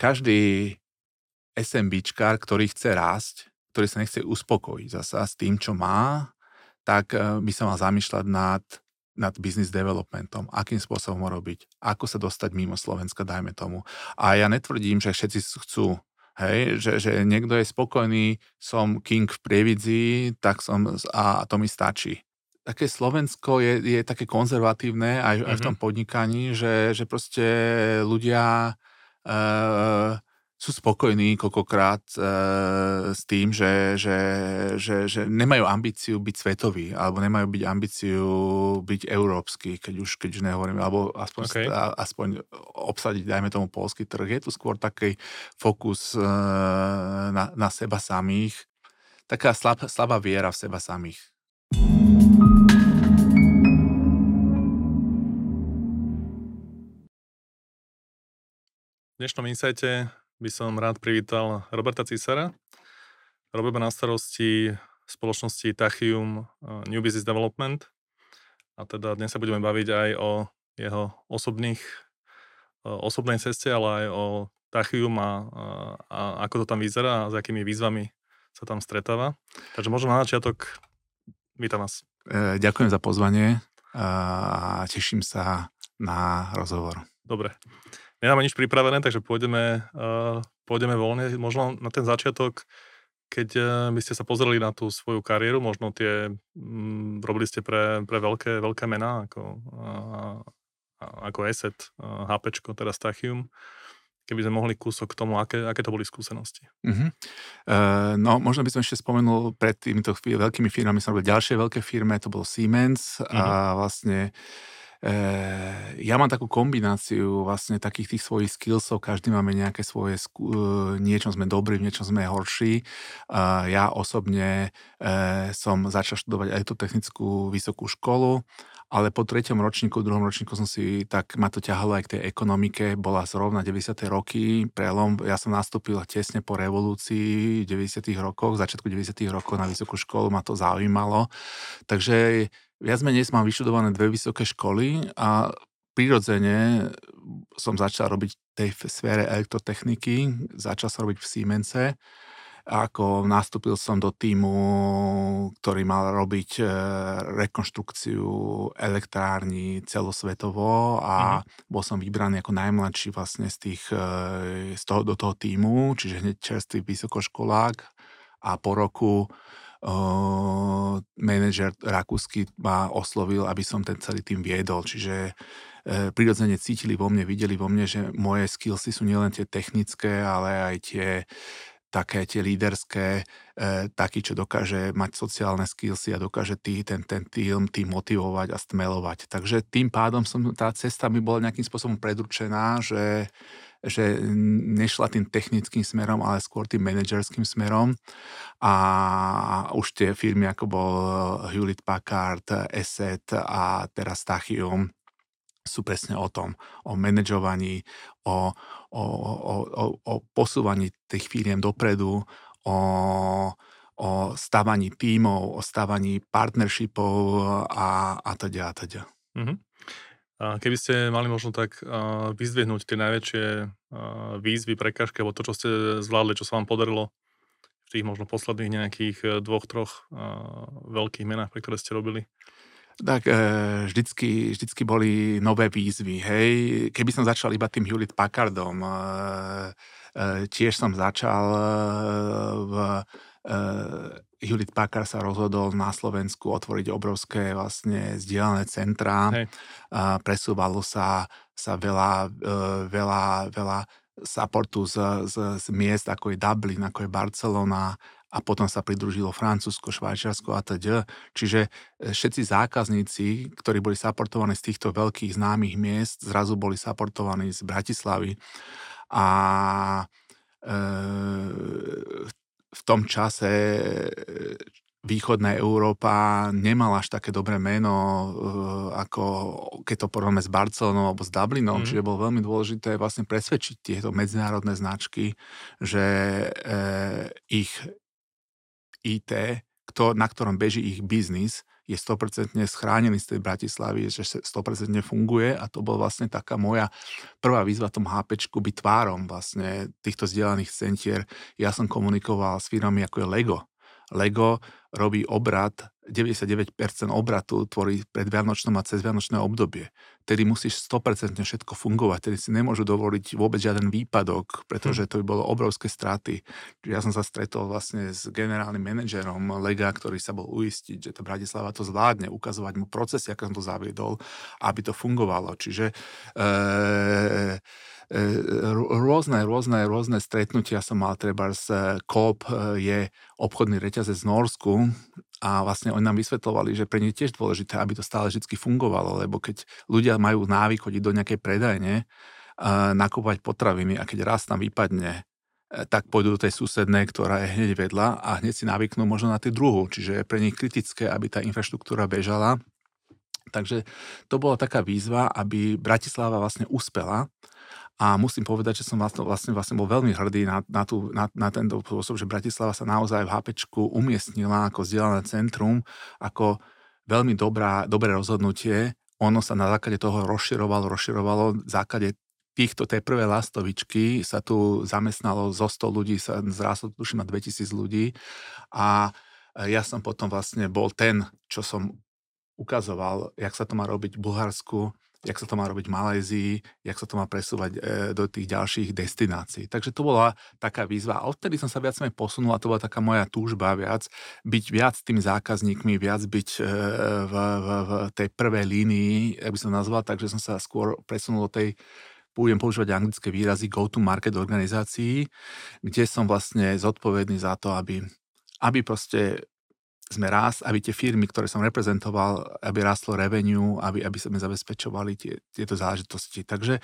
každý SMBčkár, ktorý chce rásť, ktorý sa nechce uspokojiť zasa s tým, čo má, tak e, by sa mal zamýšľať nad, nad business developmentom, akým spôsobom ho robiť, ako sa dostať mimo Slovenska, dajme tomu. A ja netvrdím, že všetci chcú Hej, že, že niekto je spokojný, som king v prievidzi, tak som, a to mi stačí. Také Slovensko je, je také konzervatívne aj, mm-hmm. aj v tom mhm. podnikaní, že, že proste ľudia sú spokojní koľkokrát e, s tým, že, že, že, že nemajú ambíciu byť svetoví, alebo nemajú byť ambíciu byť európsky, keď už, keď už nehovorím, alebo aspoň, okay. a, aspoň obsadiť, dajme tomu, polský trh. Je tu skôr taký fokus e, na, na seba samých, taká slab, slabá viera v seba samých. V dnešnom insajte by som rád privítal Roberta Císara. Robert na starosti spoločnosti Tachium eh, New Business Development. A teda dnes sa budeme baviť aj o jeho osobných, eh, osobnej ceste, ale aj o Tachium a, a ako to tam vyzerá a s akými výzvami sa tam stretáva. Takže možno na začiatok vítam vás. Eh, ďakujem za pozvanie a teším sa na rozhovor. Dobre. Nemáme nič pripravené, takže pôjdeme, uh, pôjdeme voľne. Možno na ten začiatok, keď uh, by ste sa pozreli na tú svoju kariéru, možno tie, um, robili ste pre, pre veľké, veľké mená, ako, uh, ako ESET, uh, HP, teraz Tachium keby sme mohli kúsok k tomu, aké, aké to boli skúsenosti. Uh-huh. Uh, no, možno by som ešte spomenul, pred týmito veľkými firmami som robil ďalšie veľké firmy, to bol Siemens uh-huh. a mhm. vlastne Eh, ja mám takú kombináciu vlastne takých tých svojich skillsov, každý máme nejaké svoje, uh, niečom sme dobrí, v niečom sme horší. ja osobne eh, som začal študovať aj tú technickú vysokú školu, ale po treťom ročníku, druhom ročníku som si, tak ma to ťahalo aj k tej ekonomike, bola zrovna 90. roky, prelom, ja som nastúpil tesne po revolúcii v 90. rokoch, začiatku 90. rokov na vysokú školu, ma to zaujímalo, takže viac menej mám vyštudované dve vysoké školy a prirodzene som začal robiť tej sfére elektrotechniky, začal sa robiť v Siemense. Ako nastúpil som do týmu, ktorý mal robiť e, rekonštrukciu elektrární celosvetovo a mm. bol som vybraný ako najmladší vlastne z, tých, e, z toho, do toho týmu, čiže hneď čerstvý vysokoškolák a po roku uh, manažer rakúsky ma oslovil, aby som ten celý tým viedol. Čiže uh, prirodzene cítili vo mne, videli vo mne, že moje skillsy sú nielen tie technické, ale aj tie také tie líderské, e, taký, čo dokáže mať sociálne skillsy a dokáže tý, ten, ten tým, tým motivovať a stmelovať. Takže tým pádom som, tá cesta mi bola nejakým spôsobom predurčená, že že nešla tým technickým smerom, ale skôr tým manažerským smerom. A už tie firmy, ako bol Hewlett Packard, Asset a teraz Tachium, sú presne o tom, o manažovaní, o, o, o, o, o posúvaní tých firiem dopredu, o, o stávaní tímov, o stávaní partnershipov a, a teda a teda. Mm-hmm. Keby ste mali možno tak vyzdvihnúť tie najväčšie výzvy, prekážky, alebo to, čo ste zvládli, čo sa vám podarilo v tých možno posledných nejakých e, dvoch, troch veľkých menách, pre ktoré ste robili? Tak e, vždycky, vždycky boli nové výzvy. Hej, keby som začal iba tým Hewlett Packardom, e, tiež som začal v Hewlett Packard sa rozhodol na Slovensku otvoriť obrovské vlastne zdieľané centrá. A presúvalo sa, sa veľa, veľa, veľa supportu z, z, z miest, ako je Dublin, ako je Barcelona a potom sa pridružilo Francúzsko, Švajčiarsko a teda. Čiže všetci zákazníci, ktorí boli supportovaní z týchto veľkých známych miest, zrazu boli supportovaní z Bratislavy. A e, v tom čase e, východná Európa nemala až také dobré meno, e, ako keď to porovnáme s Barcelonou alebo s Dublinom, mm. čiže bolo veľmi dôležité vlastne presvedčiť tieto medzinárodné značky, že eh, ich IT, kto, na ktorom beží ich biznis, je 100% schránený z tej Bratislavy, že 100% funguje a to bol vlastne taká moja prvá výzva tom HPčku byť tvárom vlastne týchto vzdielaných centier. Ja som komunikoval s firmami ako je Lego. Lego robí obrad 99% obratu tvorí predvianočnom a cezvianočné obdobie. Tedy musíš 100% všetko fungovať, tedy si nemôžu dovoliť vôbec žiaden výpadok, pretože hm. to by bolo obrovské straty. Ja som sa stretol vlastne s generálnym manažerom Lega, ktorý sa bol uistiť, že to Bratislava to zvládne, ukazovať mu procesy, ako som to zaviedol, aby to fungovalo. Čiže e, rôzne, rôzne, rôzne stretnutia som mal, treba z COP je obchodný reťazec z Norsku, a vlastne oni nám vysvetlovali, že pre nich tiež dôležité, aby to stále vždy fungovalo, lebo keď ľudia majú návyk chodiť do nejakej predajne, nakúpať potraviny a keď raz tam vypadne, e, tak pôjdu do tej susednej, ktorá je hneď vedľa a hneď si navyknú možno na tú druhú. Čiže je pre nich kritické, aby tá infraštruktúra bežala. Takže to bola taká výzva, aby Bratislava vlastne uspela a musím povedať, že som vlastne, vlastne, vlastne bol veľmi hrdý na, na, tú, na, na tento spôsob, že Bratislava sa naozaj v HPčku umiestnila ako vzdielané centrum, ako veľmi dobrá, dobré rozhodnutie. Ono sa na základe toho rozširovalo, rozširovalo. V základe týchto, tej prvé lastovičky sa tu zamestnalo zo 100 ľudí, sa zráslo tuším na 2000 ľudí a ja som potom vlastne bol ten, čo som ukazoval, jak sa to má robiť v Bulharsku, jak sa to má robiť v Malézii, jak sa to má presúvať e, do tých ďalších destinácií. Takže to bola taká výzva. A odtedy som sa viac menej posunul a to bola taká moja túžba viac, byť viac tými zákazníkmi, viac byť e, v, v, v tej prvej línii, ak by som nazval, takže som sa skôr presunul do tej budem používať anglické výrazy go-to-market organizácií, kde som vlastne zodpovedný za to, aby, aby proste sme raz, aby tie firmy, ktoré som reprezentoval, aby rastlo revenue, aby, aby sme zabezpečovali tie, tieto záležitosti. Takže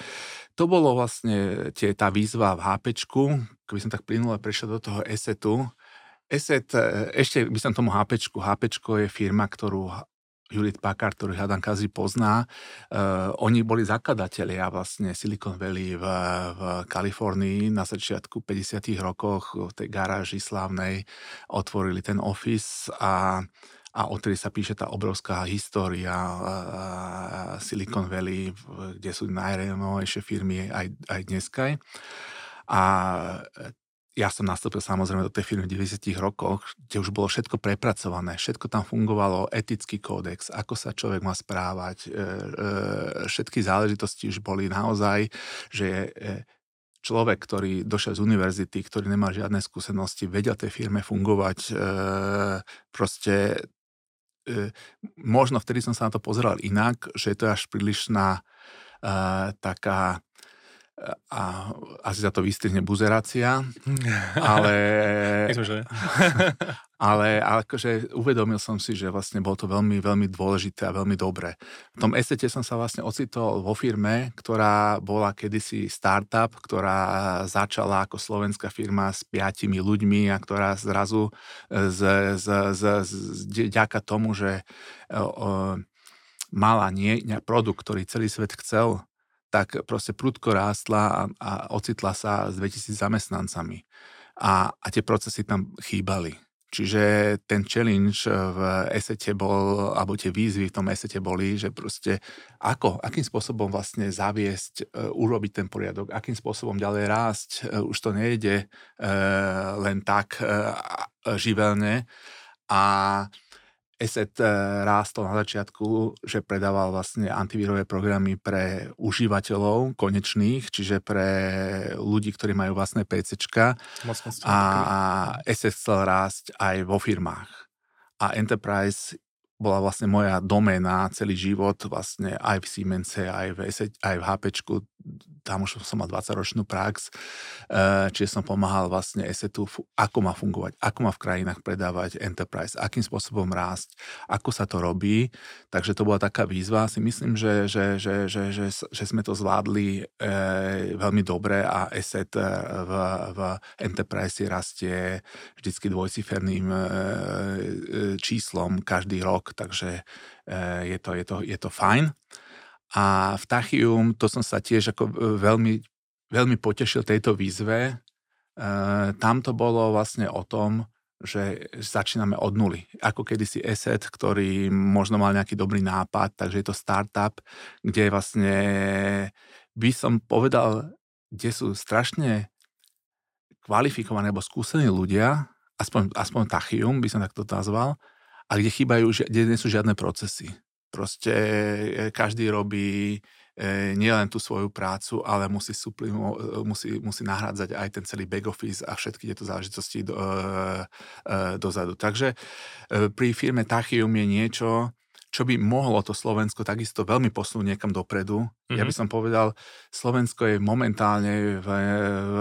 to bolo vlastne tie, tá výzva v HPčku, keby som tak plynule prešiel do toho ESETu. ESET, e, ešte by som tomu HPčku, HPčko je firma, ktorú Hewlett Packard, ktorý hľadám každý pozná. Uh, oni boli zakladatelia vlastne Silicon Valley v, v Kalifornii na začiatku 50 rokoch v tej garáži slávnej otvorili ten office a a odtedy sa píše tá obrovská história uh, Silicon Valley, kde sú najrenovejšie firmy aj, aj dneska. A ja som nastúpil samozrejme do tej firmy v 90 rokoch, kde už bolo všetko prepracované, všetko tam fungovalo, etický kódex, ako sa človek má správať, e, e, všetky záležitosti už boli naozaj, že e, človek, ktorý došiel z univerzity, ktorý nemá žiadne skúsenosti, vedel tej firme fungovať, e, proste e, možno vtedy som sa na to pozeral inak, že je to až prílišná e, taká a asi za to vystrihne buzerácia, ale, ale, ale akože uvedomil som si, že vlastne bolo to veľmi, veľmi dôležité a veľmi dobré. V tom esete som sa vlastne ocitol vo firme, ktorá bola kedysi startup, ktorá začala ako slovenská firma s piatimi ľuďmi a ktorá zrazu z, z, z, z, ďaka tomu, že o, mala nie, produkt, ktorý celý svet chcel, tak proste prudko rástla a, a ocitla sa s 2000 zamestnancami. A, a tie procesy tam chýbali. Čiže ten challenge v esete bol, alebo tie výzvy v tom esete boli, že proste ako, akým spôsobom vlastne zaviesť, uh, urobiť ten poriadok, akým spôsobom ďalej rásť, uh, už to nejde len tak živelne. A ESET eh, rástol na začiatku, že predával vlastne antivírové programy pre užívateľov konečných, čiže pre ľudí, ktorí majú vlastné PCčka. A ESET chcel rásť aj vo firmách. A Enterprise bola vlastne moja doména celý život, vlastne aj v Siemense, aj v, aj v HPčku, tam už som mal 20-ročnú prax, eh, čiže som pomáhal vlastne ESETu, ako má fungovať, ako má v krajinách predávať enterprise, akým spôsobom rásť, ako sa to robí. Takže to bola taká výzva. Si myslím, že, že, že, že, že, že sme to zvládli e, veľmi dobre a ESET eh, v, v enterprise rastie vždycky dvojciferným číslom každý rok takže eh, je to, je to, je to fajn. A v Tachium to som sa tiež ako eh, veľmi, veľmi potešil tejto výzve. Eh, tam to bolo vlastne o tom, že začíname od nuly. Ako kedysi ESET, ktorý možno mal nejaký dobrý nápad, takže je to startup, kde vlastne by som povedal, kde sú strašne kvalifikovaní alebo skúsení ľudia, aspoň, aspoň Tachium by som takto nazval, a kde chýbajú, kde nie sú žiadne procesy. Proste e, každý robí e, nielen tú svoju prácu, ale musí, suplimo, e, musí, musí nahrádzať aj ten celý back office a všetky tieto záležitosti do, dozadu. Takže pri firme Tachium je niečo, čo by mohlo to Slovensko takisto veľmi posunúť niekam dopredu. Mm-hmm. Ja by mhm. som povedal, Slovensko je momentálne v, v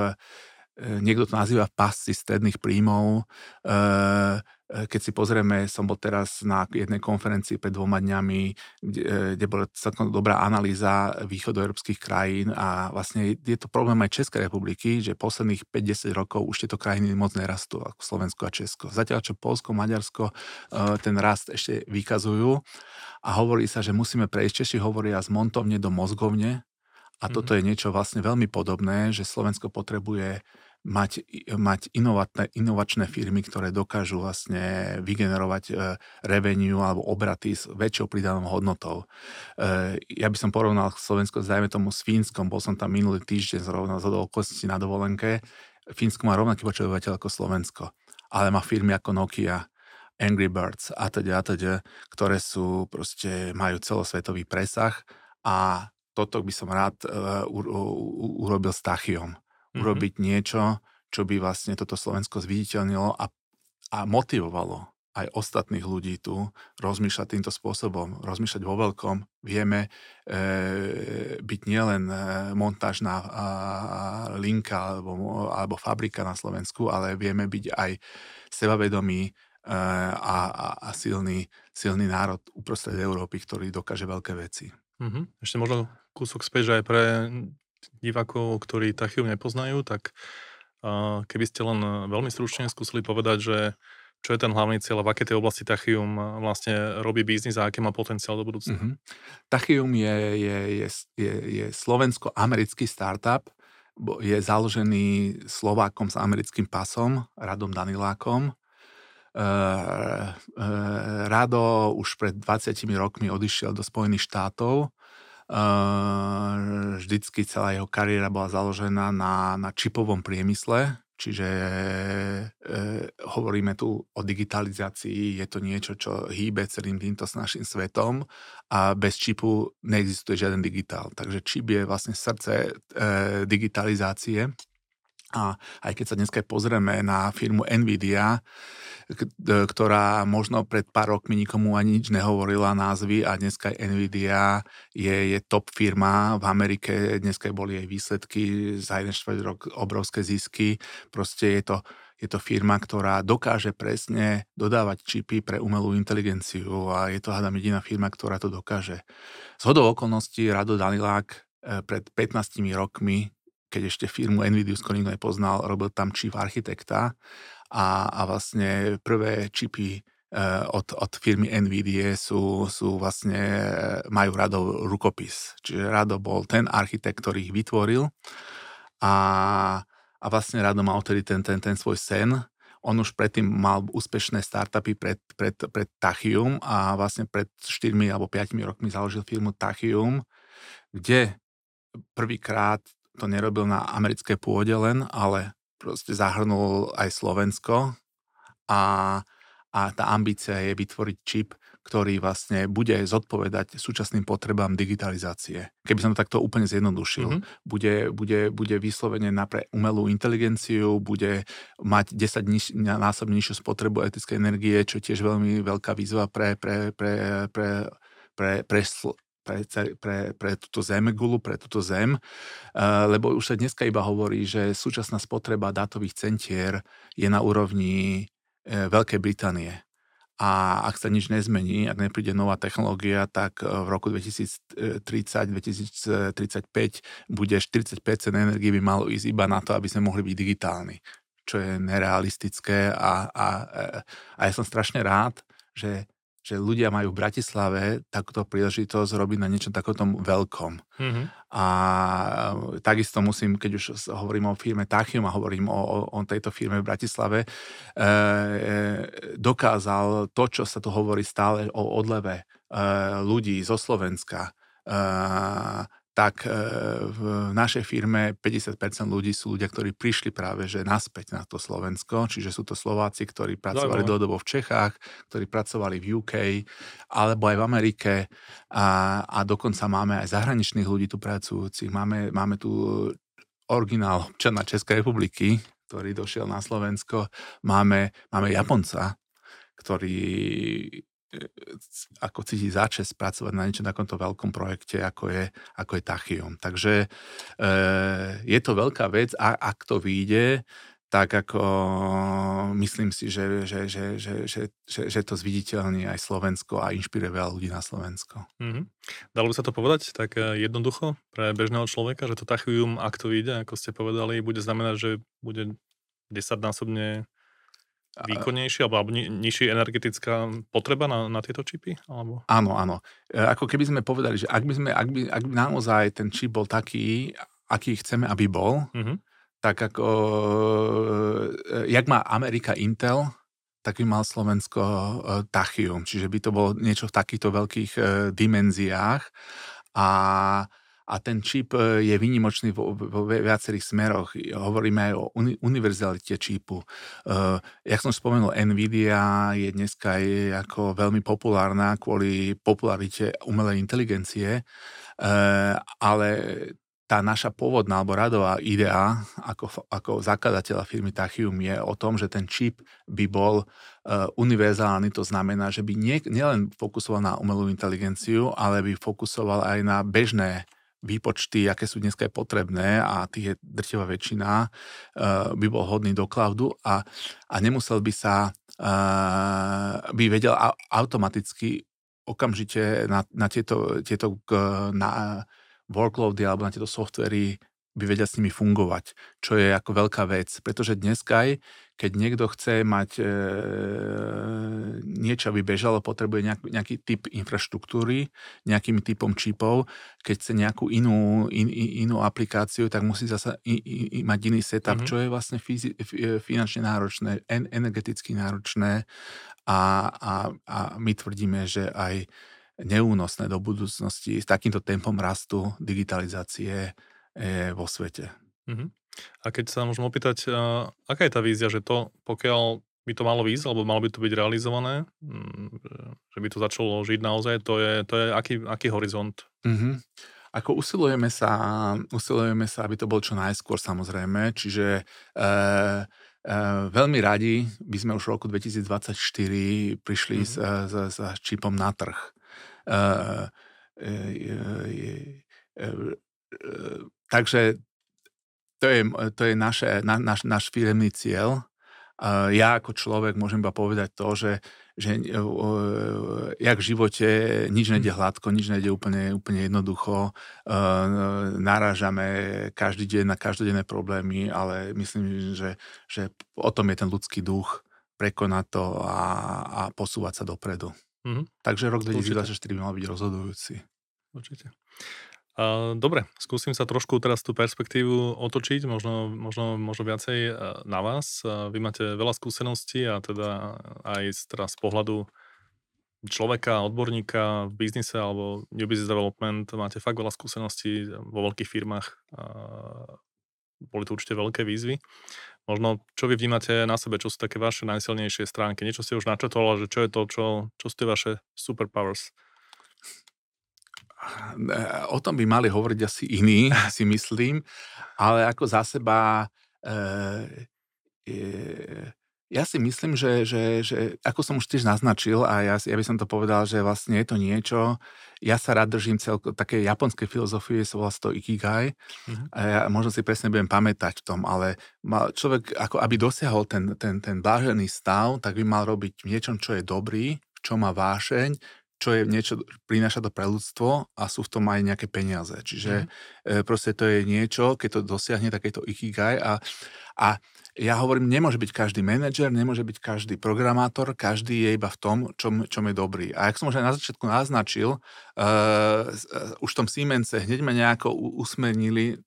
niekto to nazýva pasci stredných príjmov. Eh, keď si pozrieme, som bol teraz na jednej konferencii pred dvoma dňami, kde, kde bola celkom dobrá analýza východoeurópskych krajín a vlastne je to problém aj Českej republiky, že posledných 5-10 rokov už tieto krajiny moc nerastú, ako Slovensko a Česko. Zatiaľ, čo Polsko, Maďarsko ten rast ešte vykazujú a hovorí sa, že musíme prejsť, Češi hovoria z montovne do mozgovne a toto mm-hmm. je niečo vlastne veľmi podobné, že Slovensko potrebuje mať, mať inovatné, inovačné firmy, ktoré dokážu vlastne vygenerovať e, revenue alebo obraty s väčšou pridanou hodnotou. E, ja by som porovnal Slovensko, zajme tomu s Fínskom, bol som tam minulý týždeň zrovna z okolností na dovolenke. Fínsko má rovnaký počet obyvateľ ako Slovensko, ale má firmy ako Nokia, Angry Birds a teda, a teda, ktoré sú proste, majú celosvetový presah a toto by som rád uh, urobil s Tachiom mm-hmm. urobiť niečo, čo by vlastne toto Slovensko zviditeľnilo a, a motivovalo aj ostatných ľudí tu rozmýšľať týmto spôsobom, rozmýšľať vo veľkom. Vieme e, byť nielen e, montážna a, linka alebo, alebo fabrika na Slovensku, ale vieme byť aj sebavedomí e, a, a, a silný, silný národ uprostred Európy, ktorý dokáže veľké veci. Mm-hmm. Ešte možno kúsok späť, aj pre divákov, ktorí Tachium nepoznajú, tak keby ste len veľmi stručne skúsili povedať, že čo je ten hlavný cieľ a v aké tej oblasti Tachium vlastne robí biznis a aké má potenciál do budúcna? Mm-hmm. Tachium je, je, je, je, je slovensko-americký startup, je založený Slovákom s americkým pasom, Radom Danilákom. Uh, Rado už pred 20 rokmi odišiel do Spojených štátov vždycky celá jeho kariéra bola založená na, na čipovom priemysle, čiže e, hovoríme tu o digitalizácii, je to niečo, čo hýbe celým týmto s našim svetom a bez čipu neexistuje žiaden digitál. Takže čip je vlastne srdce e, digitalizácie. A aj keď sa dneska pozrieme na firmu Nvidia, ktorá možno pred pár rokmi nikomu ani nič nehovorila názvy a dneska Nvidia je, je top firma v Amerike, dneska boli jej výsledky za jeden štvrť rok obrovské zisky, proste je to, je to firma, ktorá dokáže presne dodávať čipy pre umelú inteligenciu a je to hádam jediná firma, ktorá to dokáže. Z hodou okolností Rado Danilák eh, pred 15 rokmi keď ešte firmu Nvidia nikto nepoznal, robil tam čip architekta a, a vlastne prvé čipy eh, od, od firmy NVIDIA sú, sú vlastne, majú Rado rukopis. Čiže Rado bol ten architekt, ktorý ich vytvoril a, a vlastne Rado mal tedy ten, ten, ten svoj sen. On už predtým mal úspešné startupy pred, pred, pred Tachium a vlastne pred 4 alebo 5 rokmi založil firmu Tachium, kde prvýkrát to nerobil na americké pôde len, ale proste zahrnul aj Slovensko a, a tá ambícia je vytvoriť čip, ktorý vlastne bude zodpovedať súčasným potrebám digitalizácie. Keby som to takto úplne zjednodušil. Mm-hmm. Bude, bude, bude vyslovene na pre umelú inteligenciu, bude mať 10 niž, násobne nižšiu spotrebu etickej energie, čo je tiež veľmi veľká výzva pre, pre, pre, pre, pre, pre, pre, pre, pre túto zemegulu, pre túto zem, uh, lebo už sa dneska iba hovorí, že súčasná spotreba dátových centier je na úrovni uh, Veľkej Británie. A ak sa nič nezmení, ak nepríde nová technológia, tak e, v roku 2030-2035 bude 40% energie by malo ísť iba na to, aby sme mohli byť digitálni, čo je nerealistické a, a, a ja som strašne rád, že že ľudia majú v Bratislave takúto príležitosť robiť na niečom takoto veľkom. Mm-hmm. A takisto musím, keď už hovorím o firme Tachium a hovorím o, o tejto firme v Bratislave, e, e, dokázal to, čo sa tu hovorí stále o odleve e, ľudí zo Slovenska, e, tak e, v našej firme 50% ľudí sú ľudia, ktorí prišli práve že naspäť na to Slovensko, čiže sú to Slováci, ktorí pracovali dlhodobo v Čechách, ktorí pracovali v UK, alebo aj v Amerike a, a dokonca máme aj zahraničných ľudí tu pracujúcich. Máme, máme tu originál občana Českej republiky, ktorý došiel na Slovensko. Máme, máme Japonca, ktorý ako cíti začas pracovať na niečom takomto veľkom projekte, ako je, ako je Tachium. Takže e, je to veľká vec a ak to vyjde, tak ako myslím si, že, že, že, že, že, že, že to zviditeľní aj Slovensko a inšpiruje veľa ľudí na Slovensko. Mm-hmm. Dalo by sa to povedať tak e, jednoducho pre bežného človeka, že to Tachium, ak to vyjde, ako ste povedali, bude znamenať, že bude desaťnásobne výkonnejšie alebo, alebo ni, nižšia energetická potreba na, na tieto čipy? Alebo? Áno, áno. E, ako keby sme povedali, že ak by, sme, ak by, ak by naozaj ten čip bol taký, aký chceme, aby bol, mm-hmm. tak ako, e, jak má Amerika Intel, tak by mal Slovensko e, Tachium. Čiže by to bolo niečo v takýchto veľkých dimenziách. A a ten čip e, je výnimočný vo, vo viacerých smeroch. Hovoríme aj o uni, univerzalite čipu. Uh, jak som spomenul, Nvidia je dneska je ako veľmi populárna kvôli popularite umelej inteligencie, uh, ale tá naša pôvodná alebo radová idea ako, ako zakladateľa firmy Tachium je o tom, že ten čip by bol uh, univerzálny, to znamená, že by nie, nielen fokusoval na umelú inteligenciu, ale by fokusoval aj na bežné výpočty, aké sú dneska potrebné a tých je drtivá väčšina, uh, by bol hodný do cloudu a, a nemusel by sa, uh, by vedel automaticky okamžite na, na tieto, tieto na workloady alebo na tieto softvery by vedel s nimi fungovať, čo je ako veľká vec. Pretože dnes aj, keď niekto chce mať e, niečo, aby bežalo, potrebuje nejak, nejaký typ infraštruktúry, nejakým typom čipov. Keď chce nejakú inú, in, inú aplikáciu, tak musí zase i, i, mať iný setup, mm-hmm. čo je vlastne fyzi, finančne náročné, en, energeticky náročné a, a, a my tvrdíme, že aj neúnosné do budúcnosti s takýmto tempom rastu digitalizácie vo svete. Uh-huh. A keď sa môžem opýtať, uh, aká je tá vízia, že to, pokiaľ by to malo výsť, alebo malo by to byť realizované, um, že by to začalo žiť naozaj, to je, to je aký, aký horizont? Uh-huh. Ako usilujeme sa, usilujeme sa, aby to bolo čo najskôr samozrejme, čiže uh, Uh, veľmi radi by sme už v roku 2024 prišli mm-hmm. s, s, s čipom na trh. Uh, uh, takže to je, to je naše, na, naš, náš firemný cieľ. Ja ako človek môžem iba povedať to, že, že jak v živote nič nejde hm. hladko, nič nejde úplne, úplne jednoducho. Narážame každý deň na každodenné problémy, ale myslím, že, že o tom je ten ľudský duch prekonať to a, a posúvať sa dopredu. Mm-hmm. Takže rok 2024 by mal byť rozhodujúci. Určite. Dobre, skúsim sa trošku teraz tú perspektívu otočiť, možno, možno, možno viacej na vás. Vy máte veľa skúseností a teda aj teraz z pohľadu človeka, odborníka v biznise alebo New Business Development máte fakt veľa skúseností vo veľkých firmách. Boli to určite veľké výzvy. Možno, čo vy vnímate na sebe, čo sú také vaše najsilnejšie stránky? Niečo ste už načetol, že čo je to, čo, čo sú tie vaše superpowers? O tom by mali hovoriť asi iní, si myslím, ale ako za seba e, e, ja si myslím, že, že, že ako som už tiež naznačil a ja, ja by som to povedal, že vlastne je to niečo, ja sa rád držím celko také japonskej filozofie, sa volá to Ikigai. Mm-hmm. a ja možno si presne budem pamätať v tom, ale mal, človek ako aby dosiahol ten, ten, ten blážený stav, tak by mal robiť niečom, čo je dobrý, čo má vášeň, čo je niečo, prináša to pre ľudstvo a sú v tom aj nejaké peniaze. Čiže mm. proste to je niečo, keď to dosiahne takéto ikigai a, a ja hovorím, nemôže byť každý manažer, nemôže byť každý programátor, každý je iba v tom, čom, čom je dobrý. A ak som už aj na začiatku naznačil, uh, už v tom Siemense hneď ma nejako usmernili,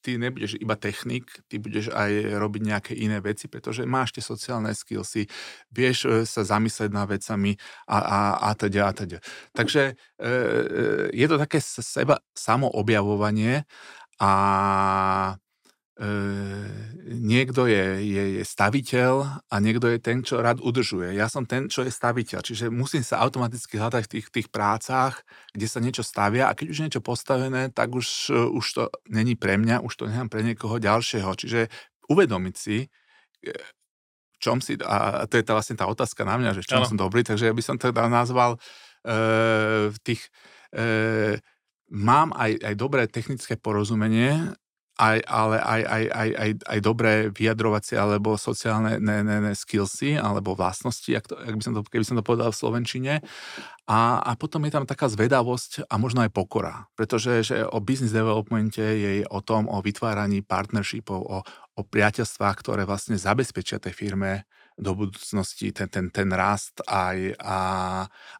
ty nebudeš iba technik, ty budeš aj robiť nejaké iné veci, pretože máš tie sociálne skillsy, vieš e, sa zamyslieť nad vecami a, a, a teda a teda. Takže e, je to také seba samoobjavovanie a niekto je, je, je staviteľ a niekto je ten, čo rád udržuje. Ja som ten, čo je staviteľ, čiže musím sa automaticky hľadať v tých, tých prácach, kde sa niečo stavia a keď už niečo postavené, tak už, už to není pre mňa, už to nechám pre niekoho ďalšieho. Čiže uvedomiť si, e, v čom si, a to je tá vlastne tá otázka na mňa, že v čom ano. som dobrý, takže ja by som teda nazval e, tých, e, mám aj, aj dobré technické porozumenie, aj, ale aj, aj, aj, aj, aj dobré vyjadrovacie alebo sociálne ne, ne, ne, skillsy alebo vlastnosti, ak to, ak by som to, keby som to povedal v Slovenčine. A, a potom je tam taká zvedavosť a možno aj pokora. Pretože že o business developmente je o tom, o vytváraní partnershipov, o, o priateľstvách, ktoré vlastne zabezpečia tej firme do budúcnosti ten, ten, ten rast aj a,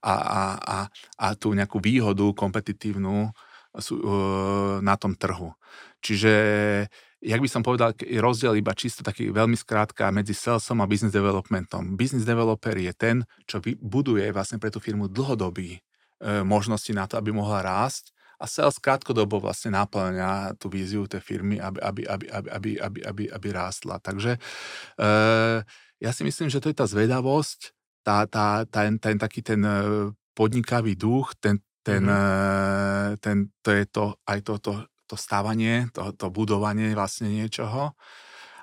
a, a, a, a tú nejakú výhodu kompetitívnu na tom trhu. Čiže, jak by som povedal, rozdiel iba čisto taký veľmi skrátka medzi salesom a business developmentom. Business developer je ten, čo buduje vlastne pre tú firmu dlhodobý e, možnosti na to, aby mohla rásť a sales krátkodobo vlastne náplňa tú víziu tej firmy, aby, aby, aby, aby, aby, aby, aby, aby rástla. Takže e, ja si myslím, že to je tá zvedavosť, tá, tá, ten, ten taký ten podnikavý duch, ten, ten, mm-hmm. ten, to je to, aj to, to, to stávanie, to, to budovanie vlastne niečoho.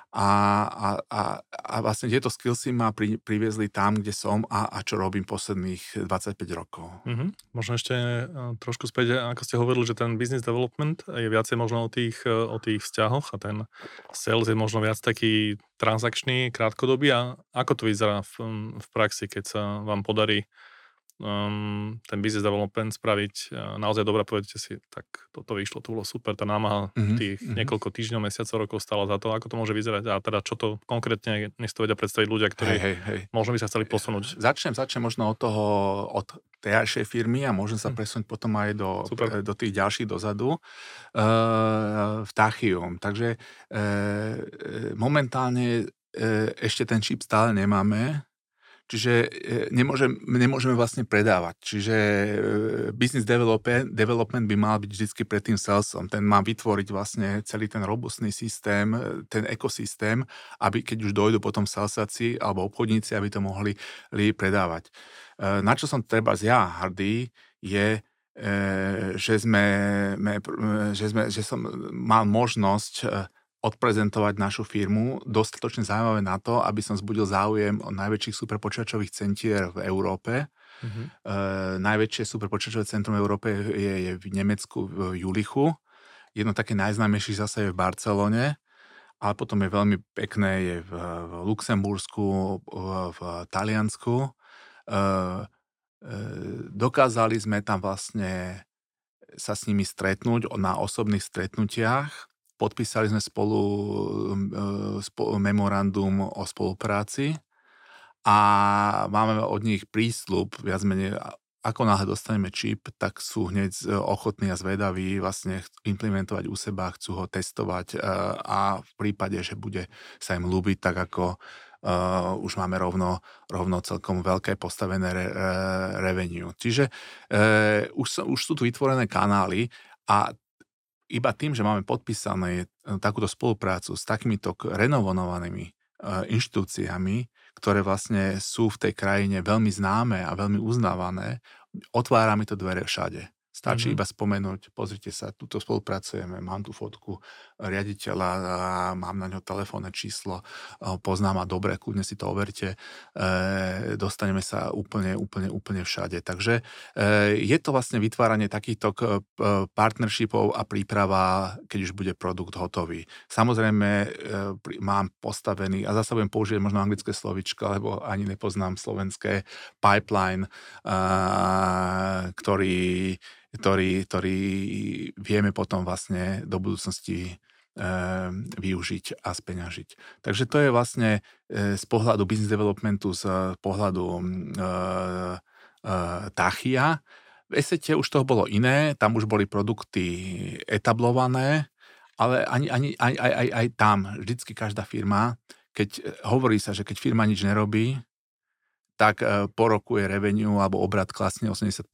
A, a, a, a vlastne tieto skillsy ma pri, priviezli tam, kde som a, a čo robím posledných 25 rokov. Mm-hmm. Možno ešte e, trošku späť, ako ste hovorili, že ten business development je viacej možno o tých, e, o tých vzťahoch a ten sales je možno viac taký transakčný, krátkodobý. A ako to vyzerá v, v praxi, keď sa vám podarí um, ten business development spraviť naozaj dobre, povedete si, tak toto vyšlo, to bolo super, tá námaha mm-hmm, tých mm-hmm. niekoľko týždňov, mesiacov, rokov stala za to, ako to môže vyzerať a teda čo to konkrétne, nech to vedia predstaviť ľudia, ktorí hej, hej, hej. možno by sa chceli posunúť. Začnem, začnem možno od toho, od tej firmy a môžem sa mhm. presunúť potom aj do, super. do tých ďalších dozadu, uh, v Tachium. Takže uh, momentálne uh, ešte ten čip stále nemáme, Čiže e, nemôžem, nemôžeme vlastne predávať. Čiže e, business development, development by mal byť vždy pred tým salesom. Ten má vytvoriť vlastne celý ten robustný systém, e, ten ekosystém, aby keď už dojdu potom salesáci alebo obchodníci, aby to mohli predávať. Na čo som treba ja hrdý, je, že, sme, že, sme, že som mal možnosť odprezentovať našu firmu dostatočne zaujímavé na to, aby som zbudil záujem o najväčších superpočítačových centier v Európe. Mm-hmm. E, najväčšie superpočítačové centrum v Európe je, je v Nemecku, v Julichu. Jedno také najznámejšie zase je v Barcelone, ale potom je veľmi pekné je v, v Luxembursku, v, v Taliansku. E, e, dokázali sme tam vlastne sa s nimi stretnúť na osobných stretnutiach Podpísali sme spolu spolu memorandum o spolupráci a máme od nich prísľub, viac menej ako náhle dostaneme čip, tak sú hneď ochotní a zvedaví vlastne implementovať u seba, chcú ho testovať a v prípade, že bude sa im ľúbiť, tak ako Uh, už máme rovno, rovno celkom veľké postavené re, re, revenue. Čiže uh, už, už sú tu vytvorené kanály a iba tým, že máme podpísané e, takúto spoluprácu s takýmito renovovanými e, inštitúciami, ktoré vlastne sú v tej krajine veľmi známe a veľmi uznávané, otvára mi to dvere všade. Stačí mm-hmm. iba spomenúť, pozrite sa, tuto spolupracujeme, mám tu fotku riaditeľa, mám na ňo telefónne číslo, poznám a dobre, kľudne si to overte, e, dostaneme sa úplne, úplne, úplne všade. Takže e, je to vlastne vytváranie takýchto partnershipov a príprava, keď už bude produkt hotový. Samozrejme e, mám postavený, a zase budem použiť možno anglické slovičko, lebo ani nepoznám slovenské pipeline, ktorý ktorý, ktorý vieme potom vlastne do budúcnosti využiť a speňažiť. Takže to je vlastne z pohľadu business developmentu, z pohľadu Tachia. V Esete už toho bolo iné, tam už boli produkty etablované, ale ani, ani, aj, aj, aj, aj tam, vždycky každá firma, keď e, hovorí sa, že keď firma nič nerobí, tak e, po roku je revenue alebo obrad klasne 80%,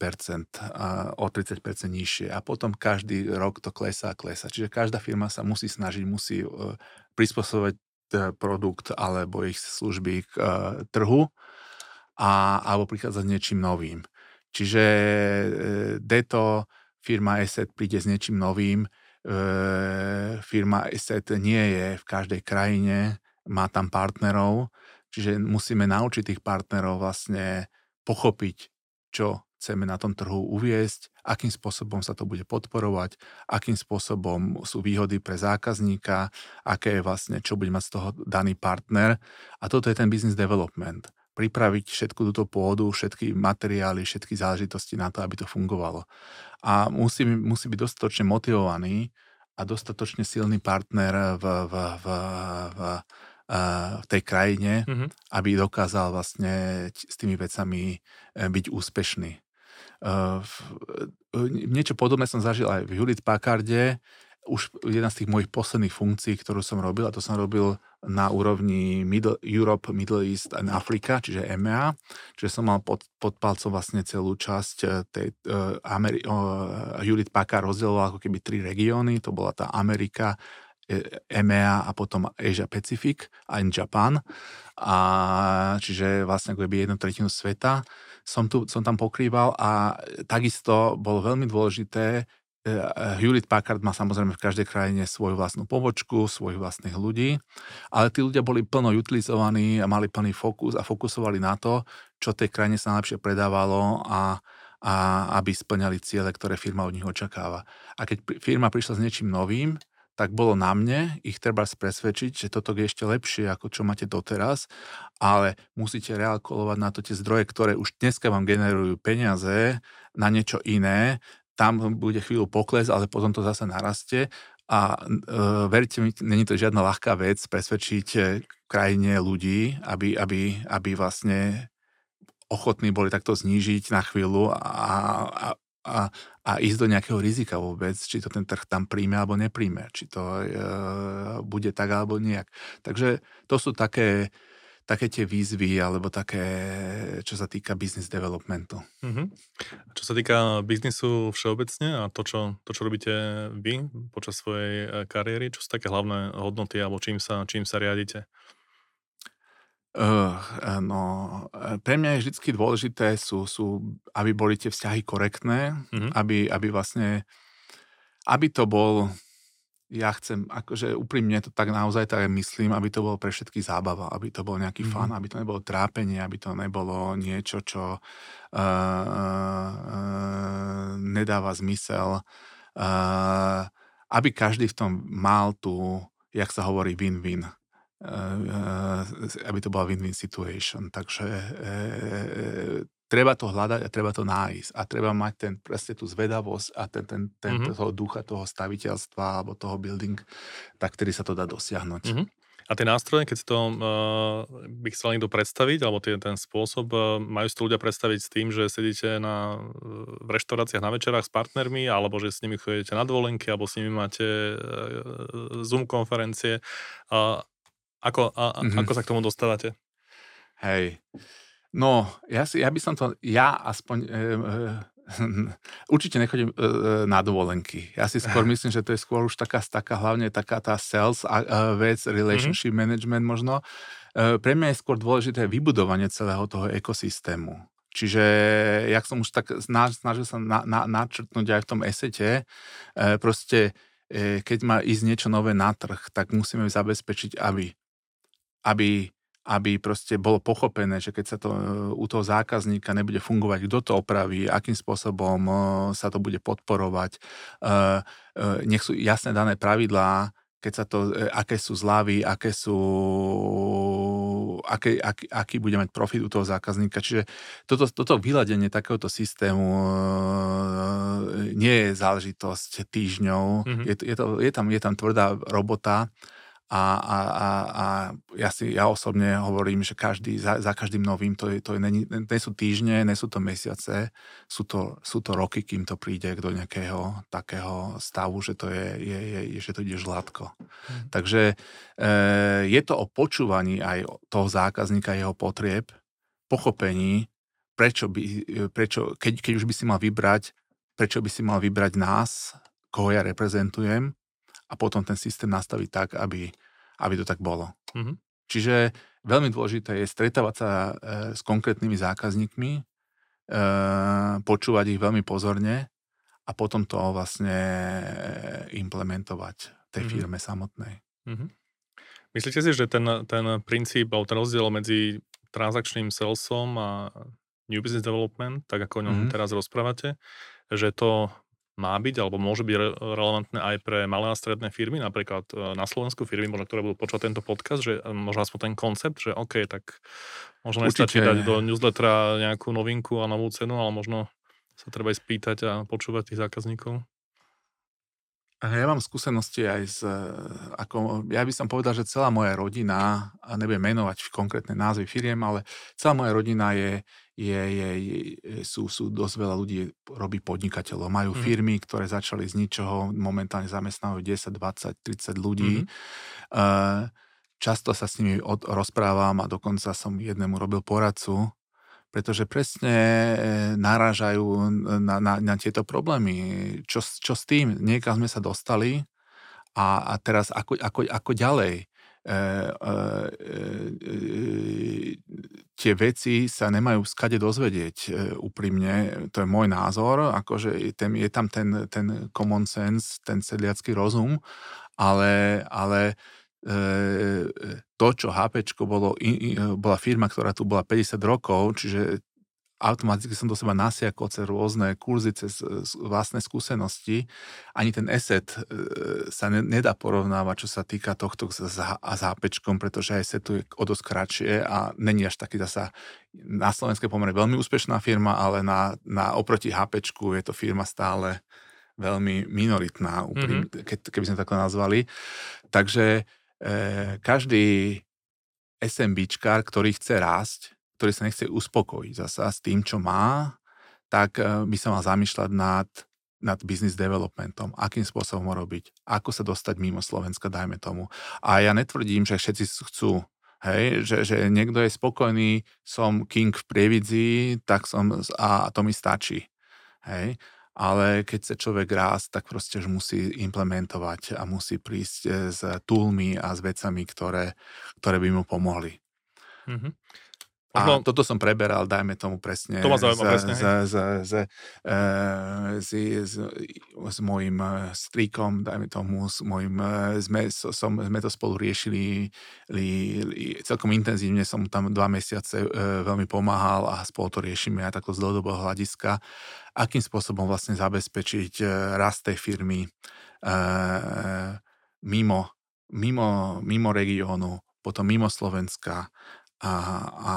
a o 30% nižšie. A potom každý rok to klesá a klesá. Čiže každá firma sa musí snažiť, musí e, prispôsobovať produkt alebo ich služby k trhu a, alebo prichádzať s niečím novým. Čiže e, Deto, firma Asset príde s niečím novým, e, firma Asset nie je v každej krajine, má tam partnerov, čiže musíme naučiť tých partnerov vlastne pochopiť, čo chceme na tom trhu uviesť, akým spôsobom sa to bude podporovať, akým spôsobom sú výhody pre zákazníka, aké je vlastne, čo bude mať z toho daný partner. A toto je ten business development pripraviť všetku túto pôdu, všetky materiály, všetky záležitosti na to, aby to fungovalo. A musí, musí byť dostatočne motivovaný a dostatočne silný partner v, v, v, v, v tej krajine, mm-hmm. aby dokázal vlastne s tými vecami e, byť úspešný. E, niečo podobné som zažil aj v Hewlett Packarde, už jedna z tých mojich posledných funkcií, ktorú som robil, a to som robil na úrovni Middle, Europe, Middle East and Africa, čiže EMEA, čiže som mal pod, pod palcom vlastne celú časť tej uh, Ameri- uh, Hewlett Packard rozdieloval ako keby tri regióny, to bola tá Amerika, EMEA a potom Asia Pacific a Japan. A čiže vlastne ako keby jednu tretinu sveta som, tu, som tam pokrýval a takisto bolo veľmi dôležité E, Hewlett Packard má samozrejme v každej krajine svoju vlastnú pobočku, svojich vlastných ľudí, ale tí ľudia boli plno utilizovaní a mali plný fokus a fokusovali na to, čo tej krajine sa najlepšie predávalo a, a aby splňali ciele, ktoré firma od nich očakáva. A keď firma prišla s niečím novým, tak bolo na mne. Ich treba presvedčiť, že toto je ešte lepšie, ako čo máte doteraz, ale musíte realkolovať na to tie zdroje, ktoré už dneska vám generujú peniaze na niečo iné, tam bude chvíľu pokles, ale potom to zase narastie. A e, verte mi, není to žiadna ľahká vec presvedčiť e, krajine ľudí, aby, aby, aby vlastne ochotní boli takto znížiť na chvíľu a, a, a, a ísť do nejakého rizika vôbec, či to ten trh tam príjme alebo nepríjme, či to e, bude tak alebo nejak. Takže to sú také také tie výzvy alebo také, čo sa týka business developmentu. Uh-huh. Čo sa týka biznisu všeobecne a to čo, to, čo robíte vy počas svojej e, kariéry, čo sú také hlavné hodnoty alebo čím sa, čím sa riadite? Uh, no, pre mňa je vždy dôležité, sú, sú, aby boli tie vzťahy korektné, uh-huh. aby, aby vlastne, aby to bol ja chcem, akože úprimne to tak naozaj tak myslím, aby to bolo pre všetky zábava, aby to bol nejaký mm-hmm. fan, aby to nebolo trápenie, aby to nebolo niečo, čo uh, uh, nedáva zmysel, uh, aby každý v tom mal tu, jak sa hovorí, win-win. Uh, aby to bola win-win situation. Takže uh, treba to hľadať a treba to nájsť. A treba mať ten, presne tú zvedavosť a ten, ten, ten mm-hmm. toho ducha toho staviteľstva alebo toho building, tak ktorý sa to dá dosiahnuť. Mm-hmm. A tie nástroje, keď si to uh, by chcel niekto predstaviť, alebo tie, ten spôsob, uh, majú si to ľudia predstaviť s tým, že sedíte na, v reštauráciách na večerách s partnermi, alebo že s nimi chodíte na dovolenky, alebo s nimi máte uh, Zoom konferencie. Uh, ako, a, mm-hmm. ako sa k tomu dostávate? Hej. No, ja, si, ja by som to, ja aspoň, e, e, určite nechodím e, e, na dovolenky. Ja si skôr myslím, že to je skôr už taká, taká hlavne taká tá sales a, a vec, relationship mm-hmm. management možno. E, pre mňa je skôr dôležité vybudovanie celého toho ekosystému. Čiže, jak som už tak snažil sa na, na, načrtnúť aj v tom esete, e, proste e, keď má ísť niečo nové na trh, tak musíme zabezpečiť, aby, aby aby proste bolo pochopené, že keď sa to e, u toho zákazníka nebude fungovať, kto to opraví, akým spôsobom e, sa to bude podporovať. E, nech sú jasne dané pravidlá, keď sa to, aké sú zľavy, aké sú, aké, aký, aký bude mať profit u toho zákazníka. Čiže toto, toto vyladenie takéhoto systému nie je záležitosť týždňov, mm-hmm. je, je, to, je, tam, je tam tvrdá robota a, a, a, a ja si, ja osobne hovorím, že každý, za, za každým novým, to, je, to je, nie, nie sú týždne, nie sú to mesiace, sú to, sú to roky, kým to príde do nejakého takého stavu, že to, je, je, je, že to ide žlátko. Hmm. Takže e, je to o počúvaní aj toho zákazníka, jeho potrieb, pochopení, prečo by, prečo, keď, keď už by si mal vybrať, prečo by si mal vybrať nás, koho ja reprezentujem, a potom ten systém nastaviť tak, aby, aby to tak bolo. Mm-hmm. Čiže veľmi dôležité je stretávať sa e, s konkrétnymi zákazníkmi, e, počúvať ich veľmi pozorne a potom to vlastne implementovať v tej mm-hmm. firme samotnej. Mm-hmm. Myslíte si, že ten, ten princíp, alebo ten rozdiel medzi transakčným salesom a new business development, tak ako o ňom mm-hmm. teraz rozprávate, že to má byť alebo môže byť re- relevantné aj pre malé a stredné firmy, napríklad e, na Slovensku firmy, možno, ktoré budú počúvať tento podcast, že e, možno aspoň ten koncept, že OK, tak možno nestačí dať do newslettera nejakú novinku a novú cenu, ale možno sa treba aj spýtať a počúvať tých zákazníkov. Ja mám skúsenosti aj z, ako, ja by som povedal, že celá moja rodina, a nebudem menovať konkrétne názvy firiem, ale celá moja rodina je, je, je, je, sú, sú dosť veľa ľudí robí podnikateľov. Majú mm. firmy, ktoré začali z ničoho, momentálne zamestnávajú 10, 20, 30 ľudí. Mm. Uh, často sa s nimi od, rozprávam a dokonca som jednému robil poradcu, pretože presne e, narážajú na, na, na tieto problémy. Čo, čo s tým? Niekam sme sa dostali a, a teraz ako, ako, ako ďalej? E, e, e, tie veci sa nemajú skade dozvedieť úprimne, to je môj názor, akože je tam ten, ten common sense, ten sedliacký rozum, ale, ale to, čo HP bolo, bola firma, ktorá tu bola 50 rokov, čiže automaticky som do seba nasiakol cez rôzne kurzy, cez vlastné skúsenosti. Ani ten eset e, sa ne, nedá porovnávať, čo sa týka tohto s, s HPčkom, pretože esetu je o dosť kratšie a není až taký zasa na slovenskej pomere veľmi úspešná firma, ale na, na oproti HPčku je to firma stále veľmi minoritná, úprim, mm-hmm. keď, keby sme takto nazvali. Takže e, každý SMBčkár, ktorý chce rásť, ktorý sa nechce uspokojiť zasa s tým, čo má, tak eh, by sa mal zamýšľať nad, nad business developmentom, akým spôsobom ho robiť, ako sa dostať mimo Slovenska, dajme tomu. A ja netvrdím, že všetci chcú Hej, že, že niekto je spokojný, som king v prievidzi, tak som, a to mi stačí. Hej, ale keď sa človek rásť, tak proste už musí implementovať a musí prísť eh, s toolmi a s vecami, ktoré, ktoré by mu pomohli. Mm-hmm. A toto som preberal, dajme tomu presne. To ma zaujíma z, presne. Z, z, z, z, z, s mojim e, strikom, dajme tomu, s mojim, e, sme, som, sme to spolu riešili li, li, celkom intenzívne, som tam dva mesiace e, veľmi pomáhal a spolu to riešime aj takto z dlhodobého hľadiska, akým spôsobom vlastne zabezpečiť rast tej firmy mimo, mimo, mimo regiónu, potom mimo Slovenska, a, a,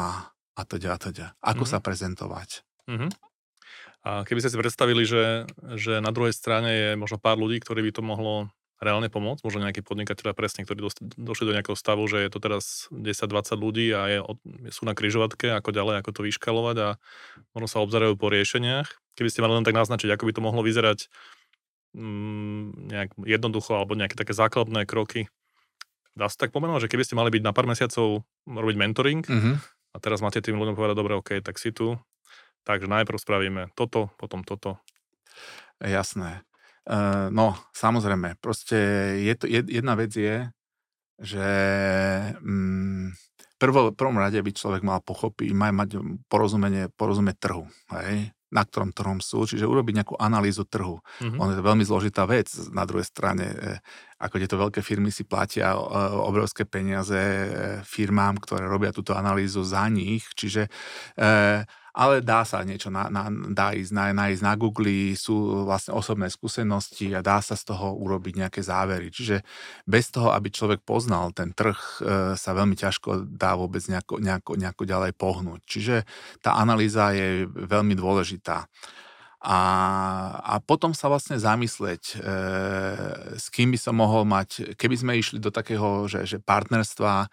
a teda, a teda. Ako mm-hmm. sa prezentovať. Mm-hmm. A keby ste si predstavili, že, že na druhej strane je možno pár ľudí, ktorí by to mohlo reálne pomôcť, možno nejakí podnikateľia presne, ktorí došli do nejakého stavu, že je to teraz 10-20 ľudí a je, sú na kryžovatke, ako ďalej, ako to vyškalovať a možno sa obzerajú po riešeniach. Keby ste mali len tak naznačiť, ako by to mohlo vyzerať mm, nejak jednoducho alebo nejaké také základné kroky, dá sa tak pomenovať, že keby ste mali byť na pár mesiacov robiť mentoring mm-hmm. a teraz máte tým ľuďom povedať, dobre, OK, tak si tu, takže najprv spravíme toto, potom toto. Jasné. Uh, no, samozrejme, proste je to, jedna vec je, že mm, prvo, prvom rade by človek mal pochopiť, má mať porozumenie, porozumieť trhu. Hej? Na ktorom trhom sú, čiže urobiť nejakú analýzu trhu. Mm-hmm. Ono je to veľmi zložitá vec. Na druhej strane, e, ako tieto veľké firmy si platia e, obrovské peniaze e, firmám, ktoré robia túto analýzu za nich, čiže ale dá sa niečo na, na, dá ísť, na, nájsť na Google, sú vlastne osobné skúsenosti a dá sa z toho urobiť nejaké závery. Čiže bez toho, aby človek poznal ten trh, e, sa veľmi ťažko dá vôbec nejako, nejako, nejako ďalej pohnúť. Čiže tá analýza je veľmi dôležitá. a, a potom sa vlastne zamysleť, e, s kým by som mohol mať, keby sme išli do takého, že, že partnerstva,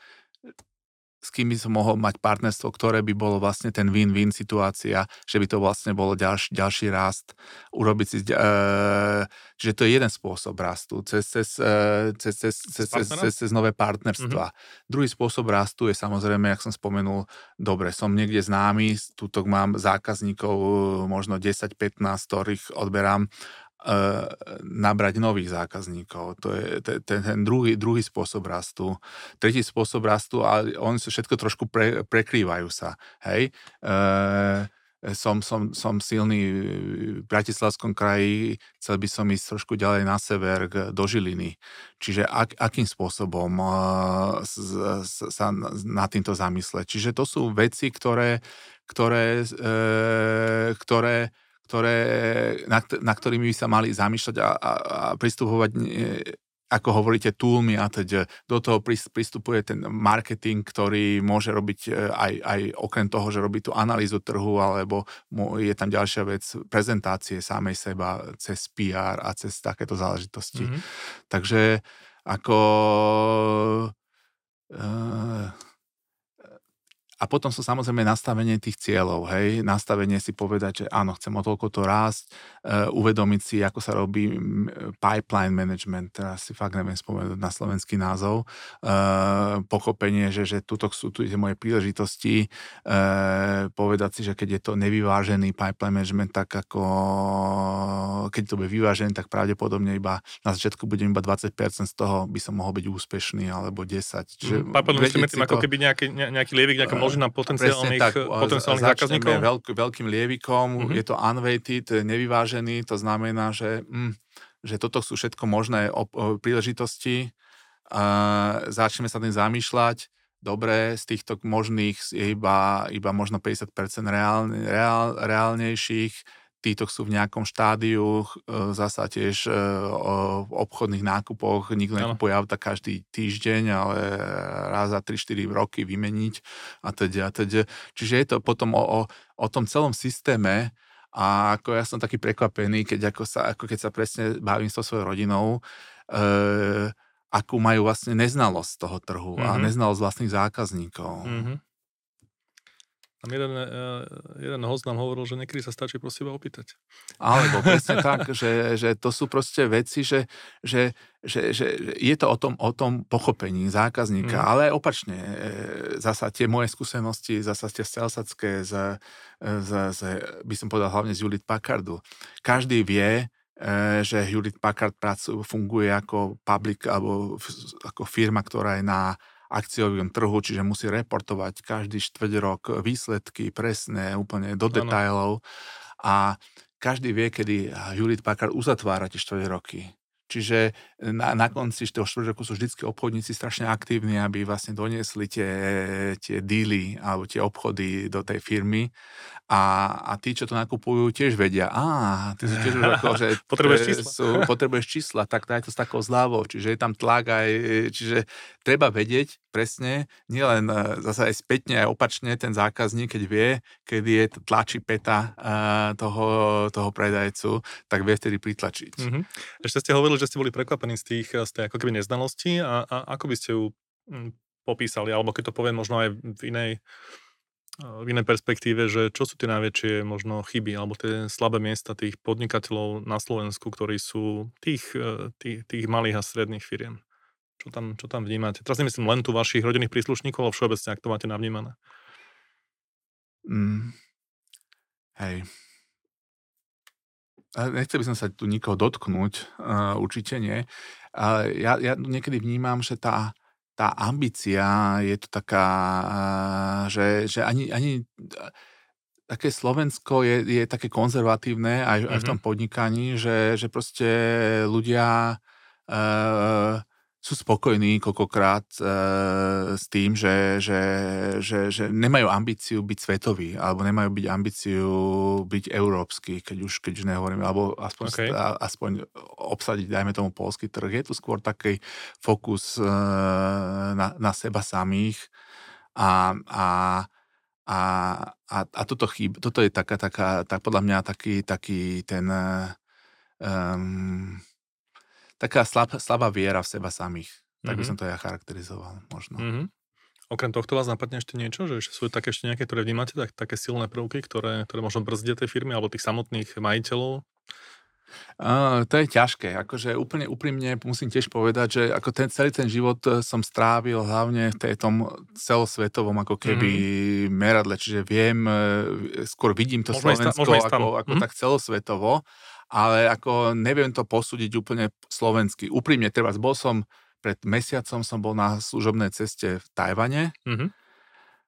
s kým by som mohol mať partnerstvo, ktoré by bolo vlastne ten win-win situácia, že by to vlastne bolo ďalší, ďalší rast, urobiť si, e, čiže to je jeden spôsob rastu, cez, cez, e, cez, cez, cez, cez, cez, cez nové partnerstva. Mm-hmm. Druhý spôsob rastu je samozrejme, jak som spomenul, dobre, som niekde známy, tuto mám zákazníkov možno 10-15, ktorých odberám nabrať nových zákazníkov. To je ten, ten druhý, druhý spôsob rastu. Tretí spôsob rastu, ale oni sú všetko trošku pre, prekrývajú sa. Hej? E, som, som, som silný v Bratislavskom kraji, chcel by som ísť trošku ďalej na sever do Žiliny. Čiže ak, akým spôsobom uh, sa na týmto zamysleť. Čiže to sú veci, ktoré, ktoré, uh, ktoré ktoré, na, na ktorými by sa mali zamýšľať a, a, a pristupovať ako hovoríte, toolmi a teď do toho pristupuje ten marketing, ktorý môže robiť e, aj, aj okrem toho, že robí tú analýzu trhu, alebo je tam ďalšia vec, prezentácie samej seba cez PR a cez takéto záležitosti. Mm-hmm. Takže ako... Uh, a potom sú samozrejme nastavenie tých cieľov, hej, nastavenie si povedať, že áno, chcem o toľko to rásť, uh, uvedomiť si, ako sa robí pipeline management, teraz si fakt neviem spomenúť na slovenský názov, uh, pochopenie, že, že tuto sú tu moje príležitosti, uh, povedať si, že keď je to nevyvážený pipeline management, tak ako keď to bude vyvážený, tak pravdepodobne iba na začiatku budem iba 20% z toho by som mohol byť úspešný, alebo 10. Čiže mm, pipeline management, ako keby nejaký, nejaký lievik, nejaká na potenciálnych, tak, potenciálnych zákazníkov? Veľk, veľkým lievikom, mm-hmm. je to unweighted, nevyvážený, to znamená, že, mm, že toto sú všetko možné op- príležitosti. Uh, začneme sa tým zamýšľať. Dobre, z týchto možných je iba, iba možno 50% reálne, reál, reálnejších títo sú v nejakom štádiu, e, zasa tiež e, v obchodných nákupoch, nikto nekupuje auta každý týždeň, ale raz za 3-4 roky vymeniť a teda a teda. Čiže je to potom o, o, o tom celom systéme a ako ja som taký prekvapený, keď, ako sa, ako keď sa presne bavím s tou svojou rodinou, e, akú majú vlastne neznalosť toho trhu mm-hmm. a mhm. neznalosť vlastných zákazníkov. Mm-hmm. Tam jeden, e, jeden host nám hovoril, že niekedy sa stačí proste iba opýtať. Alebo presne tak, že, že to sú proste veci, že, že, že, že je to o tom, o tom pochopení zákazníka, mm. ale opačne, e, zasa tie moje skúsenosti, zasa tie selsacké, z, z, z, by som povedal hlavne z Julit Packardu. Každý vie, že Hewlett Packard pracu, funguje ako public alebo ako firma, ktorá je na akciovom trhu, čiže musí reportovať každý štvrť rok výsledky presné, úplne do detailov. A každý vie, kedy Hewlett Packard uzatvára tie štvrť roky. Čiže na, na konci toho štvrť roku sú vždy obchodníci strašne aktívni, aby vlastne doniesli tie, tie díly alebo tie obchody do tej firmy a, a tí, čo to nakupujú, tiež vedia, a ty si tiež ako, že potrebuješ čísla. Sú, potrebuješ čísla, tak daj to s takou zľavou, čiže je tam tlak aj, čiže treba vedieť presne, nielen e, zase aj spätne, aj opačne ten zákazník, keď vie, kedy je tlačí peta uh, toho, toho predajcu, tak vie vtedy pritlačiť. Mm-hmm. Ešte ste hovorili, že ste boli prekvapení z tých, z tej ako keby neznalosti a, a ako by ste ju hm, popísali, alebo keď to poviem možno aj v inej v inej perspektíve, že čo sú tie najväčšie možno chyby alebo tie slabé miesta tých podnikateľov na Slovensku, ktorí sú tých, tých, tých malých a stredných firiem? Čo tam, čo tam vnímate? Teraz nemyslím len tu vašich rodinných príslušníkov, ale všeobecne, ak to máte navnímané. Mm. Hej. Nechcel by som sa tu nikoho dotknúť, uh, určite nie. Uh, ja, ja niekedy vnímam, že tá, tá ambícia je to taká, že, že ani, ani také Slovensko je, je také konzervatívne aj, mm-hmm. aj v tom podnikaní, že, že proste ľudia uh, sú spokojní koľkokrát e, s tým, že, že, že, že nemajú ambíciu byť svetový, alebo nemajú byť ambíciu byť európsky, keď už, keď už nehovorím, alebo aspoň, okay. aspoň obsadiť, dajme tomu, polský trh. Je tu skôr taký fokus e, na, na seba samých a, a A, a, a toto, chýb, toto je taká, taká, tak podľa mňa taký, taký ten um, taká slab, slabá viera v seba samých. Tak mm-hmm. by som to ja charakterizoval možno. Mm-hmm. Okrem tohto vás napadne ešte niečo, že sú také ešte nejaké, ktoré vnímate, tak, také silné prvky, ktoré, ktoré možno brzdia tej firmy alebo tých samotných majiteľov? Uh, to je ťažké. Akože úplne úprimne musím tiež povedať, že ako ten, celý ten život e, som strávil hlavne v tom celosvetovom ako keby mm-hmm. meradle, čiže viem, e, skôr vidím to môžeme Slovensko ísť, ako, ako mm-hmm. tak celosvetovo, ale ako neviem to posúdiť úplne slovensky. Úprimne, treba, bol som pred mesiacom som bol na služobnej ceste v Tajvane mm-hmm.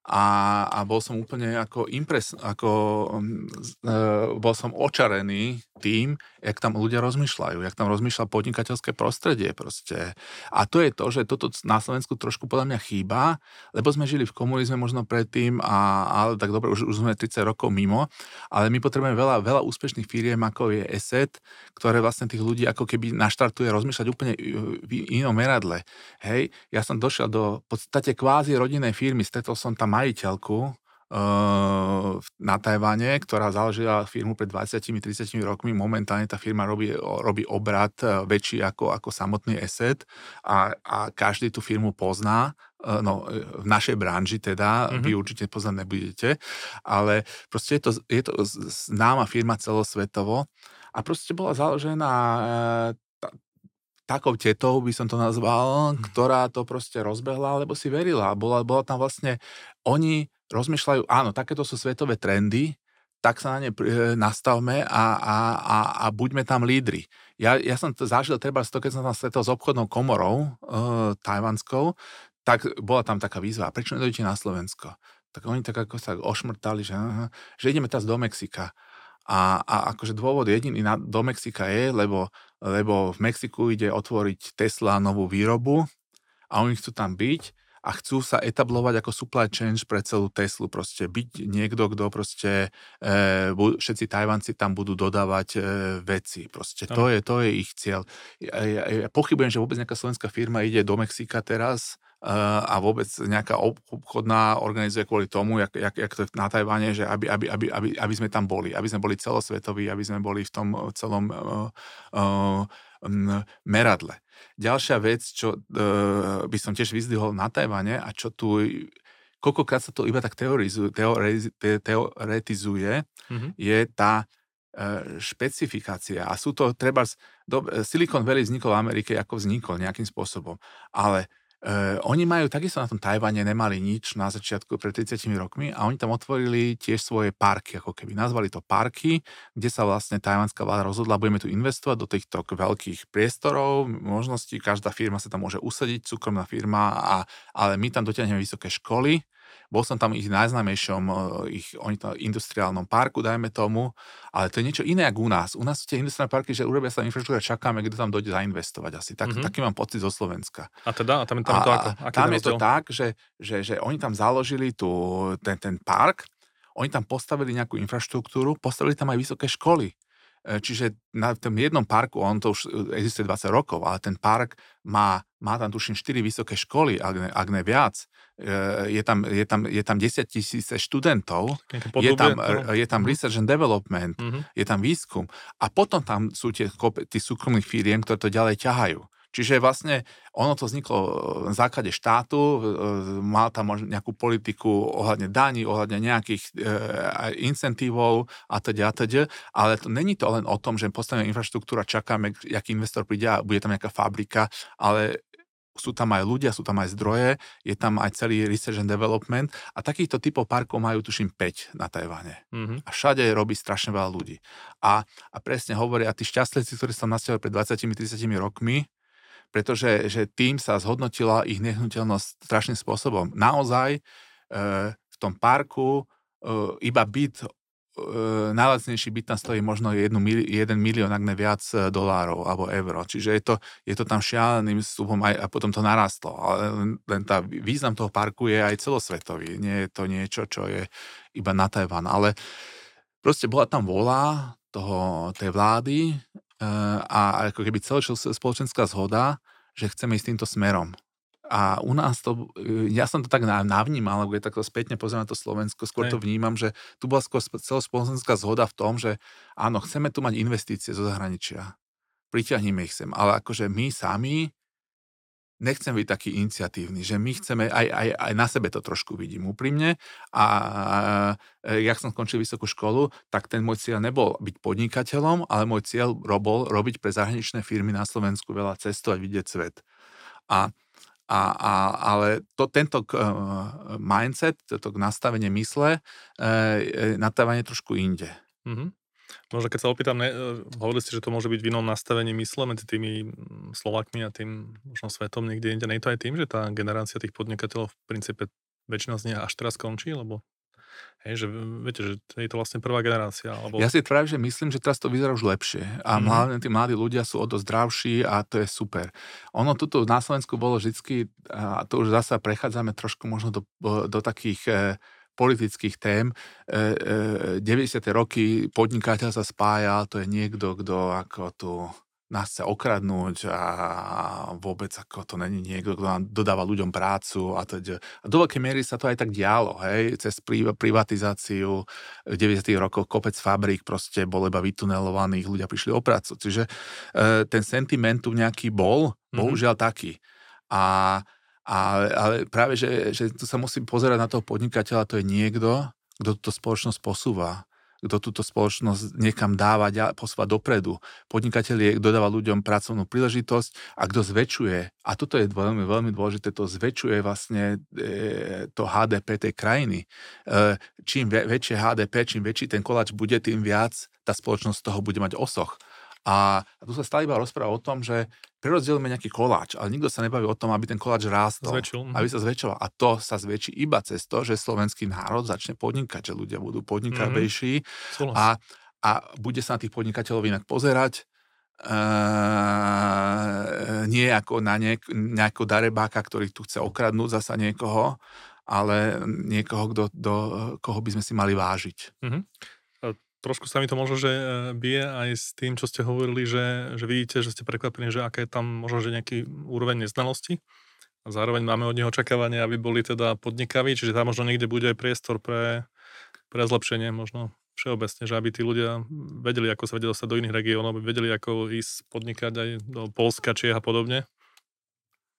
A, a bol som úplne ako impres, ako uh, bol som očarený tým, jak tam ľudia rozmýšľajú, jak tam rozmýšľa podnikateľské prostredie proste. A to je to, že toto na Slovensku trošku podľa mňa chýba, lebo sme žili v komunizme možno predtým, a, ale tak dobre, už, už sme 30 rokov mimo, ale my potrebujeme veľa, veľa úspešných firiem, ako je ESET, ktoré vlastne tých ľudí ako keby naštartuje rozmýšľať úplne v inom meradle. Hej, ja som došiel do podstate kvázi rodinnej firmy, stretol som tam majiteľku, na Tajvane, ktorá založila firmu pred 20-30 rokmi. Momentálne tá firma robí, robí obrad e, väčší ako, ako samotný asset a, a každý tú firmu pozná. E, no, v našej branži teda, mm-hmm. vy určite poznať nebudete, ale proste je to, je to známa firma celosvetovo a proste bola založená takou tetou, by som to nazval, mm. ktorá to proste rozbehla, lebo si verila. Bola, bola tam vlastne, oni rozmýšľajú, áno, takéto sú svetové trendy, tak sa na ne e, nastavme a, a, a, a buďme tam lídri. Ja, ja som to zažil treba to, keď som tam stretol s obchodnou komorou uh, tajvanskou, tak bola tam taká výzva, prečo nedojdete na Slovensko? Tak oni tak ako sa ošmrtali, že, aha, že ideme teraz do Mexika. A, a akože dôvod jediný na, do Mexika je, lebo, lebo v Mexiku ide otvoriť Tesla novú výrobu a oni chcú tam byť a chcú sa etablovať ako supply chain pre celú Teslu, proste byť niekto, kto proste, e, všetci Tajvanci tam budú dodávať e, veci, proste to je, to je ich cieľ. Ja, ja, ja pochybujem, že vôbec nejaká slovenská firma ide do Mexika teraz, e, a vôbec nejaká obchodná organizuje kvôli tomu, jak, jak, jak to je na Tajvane, že aby, aby, aby, aby, aby sme tam boli, aby sme boli celosvetoví, aby sme boli v tom celom uh, uh, meradle. Ďalšia vec, čo uh, by som tiež vyzdvihol na Tajvane a čo tu koľkokrát sa to iba tak teorizuje, teoretiz, teoretizuje, mm-hmm. je tá uh, špecifikácia. A sú to, treba, do, Silicon Valley vznikol v Amerike, ako vznikol nejakým spôsobom, ale Uh, oni majú takisto na tom Tajvane nemali nič na začiatku pred 30 rokmi a oni tam otvorili tiež svoje parky, ako keby. Nazvali to parky, kde sa vlastne tajvanská vláda rozhodla, budeme tu investovať do týchto veľkých priestorov, možností, každá firma sa tam môže usadiť, súkromná firma, a, ale my tam dotiahneme vysoké školy, bol som tam ich najznámejšom, e, ich, oni to industriálnom parku, dajme tomu, ale to je niečo iné ako u nás. U nás sú tie industriálne parky, že urobia sa infraštruktúra, čakáme, kto tam dojde zainvestovať asi. Tak, mm-hmm. Taký mám pocit zo Slovenska. A teda? A tam, tam, to ako? Aký tam je to tak, že, že, že oni tam založili tu, ten, ten park, oni tam postavili nejakú infraštruktúru, postavili tam aj vysoké školy. E, čiže na tom jednom parku, on to už existuje 20 rokov, ale ten park má, má tam tuším 4 vysoké školy, ak ne, ak ne viac. E, je tam, je, tam, je tam 10 tisíce študentov, je tam, je tam mhm. research and development, mm-hmm. je tam výskum a potom tam sú tie, tí súkromných firiem, ktoré to ďalej ťahajú. Čiže vlastne ono to vzniklo na základe štátu, mal tam možno nejakú politiku ohľadne daní, ohľadne nejakých e, incentívov a teda a teda, ale to není to len o tom, že postavíme infraštruktúra, čakáme, aký investor príde a bude tam nejaká fabrika, ale sú tam aj ľudia, sú tam aj zdroje, je tam aj celý research and development a takýchto typov parkov majú tuším 5 na Tajvane. Mm-hmm. A všade robí strašne veľa ľudí. A, a presne hovoria, tí šťastlivci, ktorí sa tam nasťahovali pred 20-30 rokmi, pretože že tým sa zhodnotila ich nehnuteľnosť strašným spôsobom. Naozaj e, v tom parku e, iba byt, e, najlacnejší byt tam stojí možno 1 milión, ak ne viac e, dolárov alebo eur. Čiže je to, je to tam šialeným stupom aj, a potom to narastlo. Ale len, tá význam toho parku je aj celosvetový. Nie je to niečo, čo je iba na Tajvan. Ale proste bola tam vola toho, tej vlády a ako keby celá spoločenská zhoda, že chceme ísť týmto smerom. A u nás to, e, ja som to tak navnímal, alebo je takto spätne pozriem na to Slovensko, skôr to vnímam, že tu bola skôr celospoločenská zhoda v tom, že áno, chceme tu mať investície zo zahraničia. Priťahnime ich sem. Ale akože my sami nechcem byť taký iniciatívny, že my chceme, aj, aj, aj na sebe to trošku vidím úprimne a e, jak som skončil vysokú školu, tak ten môj cieľ nebol byť podnikateľom, ale môj cieľ bol robiť pre zahraničné firmy na Slovensku veľa cestovať, vidieť svet. A a, a, ale to, tento uh, mindset, toto nastavenie mysle, uh, nastavenie trošku inde. Mm-hmm. Možno keď sa opýtam, ne, e, hovorili ste, že to môže byť v inom nastavení mysle medzi tými Slovakmi a tým možno svetom niekde inde. Nie je to aj tým, že tá generácia tých podnikateľov v princípe väčšina z nich až teraz končí, lebo Hej, že viete, že je to vlastne prvá generácia. Alebo... Ja si práve, že myslím, že teraz to vyzerá už lepšie. A mm-hmm. hlavne tí mladí ľudia sú o to zdravší a to je super. Ono tuto na Slovensku bolo vždy, a to už zasa prechádzame trošku možno do, do takých e, politických tém. E, e, 90. roky podnikateľ sa spájal, to je niekto, kto ako tu nás chce okradnúť a vôbec ako to není niekto, kto nám dodáva ľuďom prácu a teda. A do veľkej miery sa to aj tak dialo, hej, cez privatizáciu v 90. rokoch kopec fabrík proste bol iba vytunelovaných, ľudia prišli o prácu. Čiže e, ten sentiment tu nejaký bol, mm-hmm. bohužiaľ taký. A ale, ale práve, že, že tu sa musím pozerať na toho podnikateľa, to je niekto, kto túto spoločnosť posúva kto túto spoločnosť niekam dáva, posúva dopredu. Podnikateľ je, kto dáva ľuďom pracovnú príležitosť a kto zväčšuje, a toto je veľmi, veľmi dôležité, to zväčšuje vlastne e, to HDP tej krajiny. E, čím väčšie HDP, čím väčší ten koláč bude, tým viac tá spoločnosť toho bude mať osoch. A tu sa stále iba rozpráva o tom, že prerozdielime nejaký koláč, ale nikto sa nebaví o tom, aby ten koláč rástol, Zväčšil. Mhm. aby sa zväčšoval. A to sa zväčší iba cez to, že slovenský národ začne podnikať, že ľudia budú podnikavejší mm-hmm. a, a bude sa na tých podnikateľov inak pozerať, Uh, nie ako na niek- nejakého darebáka, ktorý tu chce okradnúť zasa niekoho, ale niekoho, kdo, do koho by sme si mali vážiť. Mm-hmm trošku sa mi to možno, že e, bije aj s tým, čo ste hovorili, že, že vidíte, že ste prekvapení, že aké je tam možno, že nejaký úroveň neznalosti. A zároveň máme od neho očakávanie, aby boli teda podnikaví, čiže tam možno niekde bude aj priestor pre, pre zlepšenie možno všeobecne, že aby tí ľudia vedeli, ako sa vedeli dostať do iných regiónov, aby vedeli, ako ísť podnikať aj do Polska, Čiech a podobne.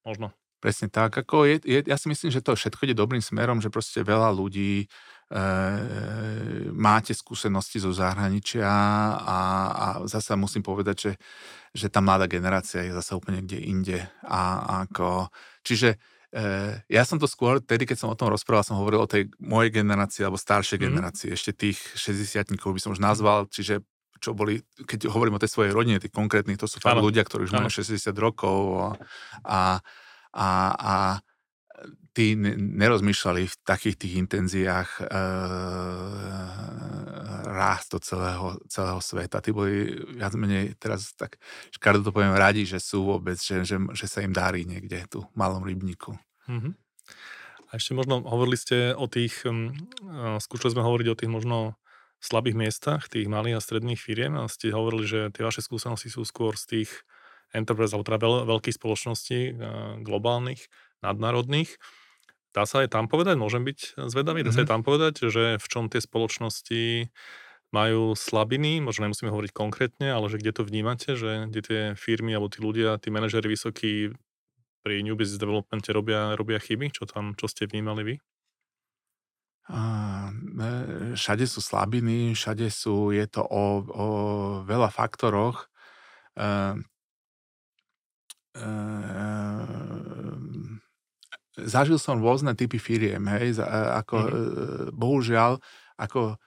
Možno. Presne tak. Ako je, je, ja si myslím, že to všetko ide dobrým smerom, že proste veľa ľudí máte skúsenosti zo zahraničia a, a zase musím povedať, že, že tá mladá generácia je zase úplne kde inde. A, ako, čiže e, ja som to skôr, tedy keď som o tom rozprával, som hovoril o tej mojej generácii alebo staršej mm. generácii, ešte tých 60 by som už nazval, čiže čo boli, keď hovorím o tej svojej rodine, tých konkrétnych, to sú fakt ľudia, ktorí už majú 60 rokov a, a a, a tí nerozmýšľali v takých tých intenziách e, rástu celého, celého sveta. Tí boli viac menej, teraz tak škardo to poviem, radi, že sú vôbec, že, že, že sa im darí niekde tu v malom rybníku. Mm-hmm. A ešte možno hovorili ste o tých, um, skúšali sme hovoriť o tých možno slabých miestach, tých malých a stredných firiem a ste hovorili, že tie vaše skúsenosti sú skôr z tých enterprise, alebo teda veľ, veľkých spoločností, globálnych, nadnárodných. Dá sa aj tam povedať, môžem byť zvedavý, dá sa aj mhm. tam povedať, že v čom tie spoločnosti majú slabiny, možno nemusíme hovoriť konkrétne, ale že kde to vnímate, že kde tie firmy alebo tí ľudia, tí manažery vysokí pri New Business Developmente robia, robia chyby, čo tam, čo ste vnímali vy? všade sú slabiny, všade sú, je to o, o veľa faktoroch. Ehm, zažil som rôzne typy firiem, hej, ako, mm-hmm. bohužiaľ, ako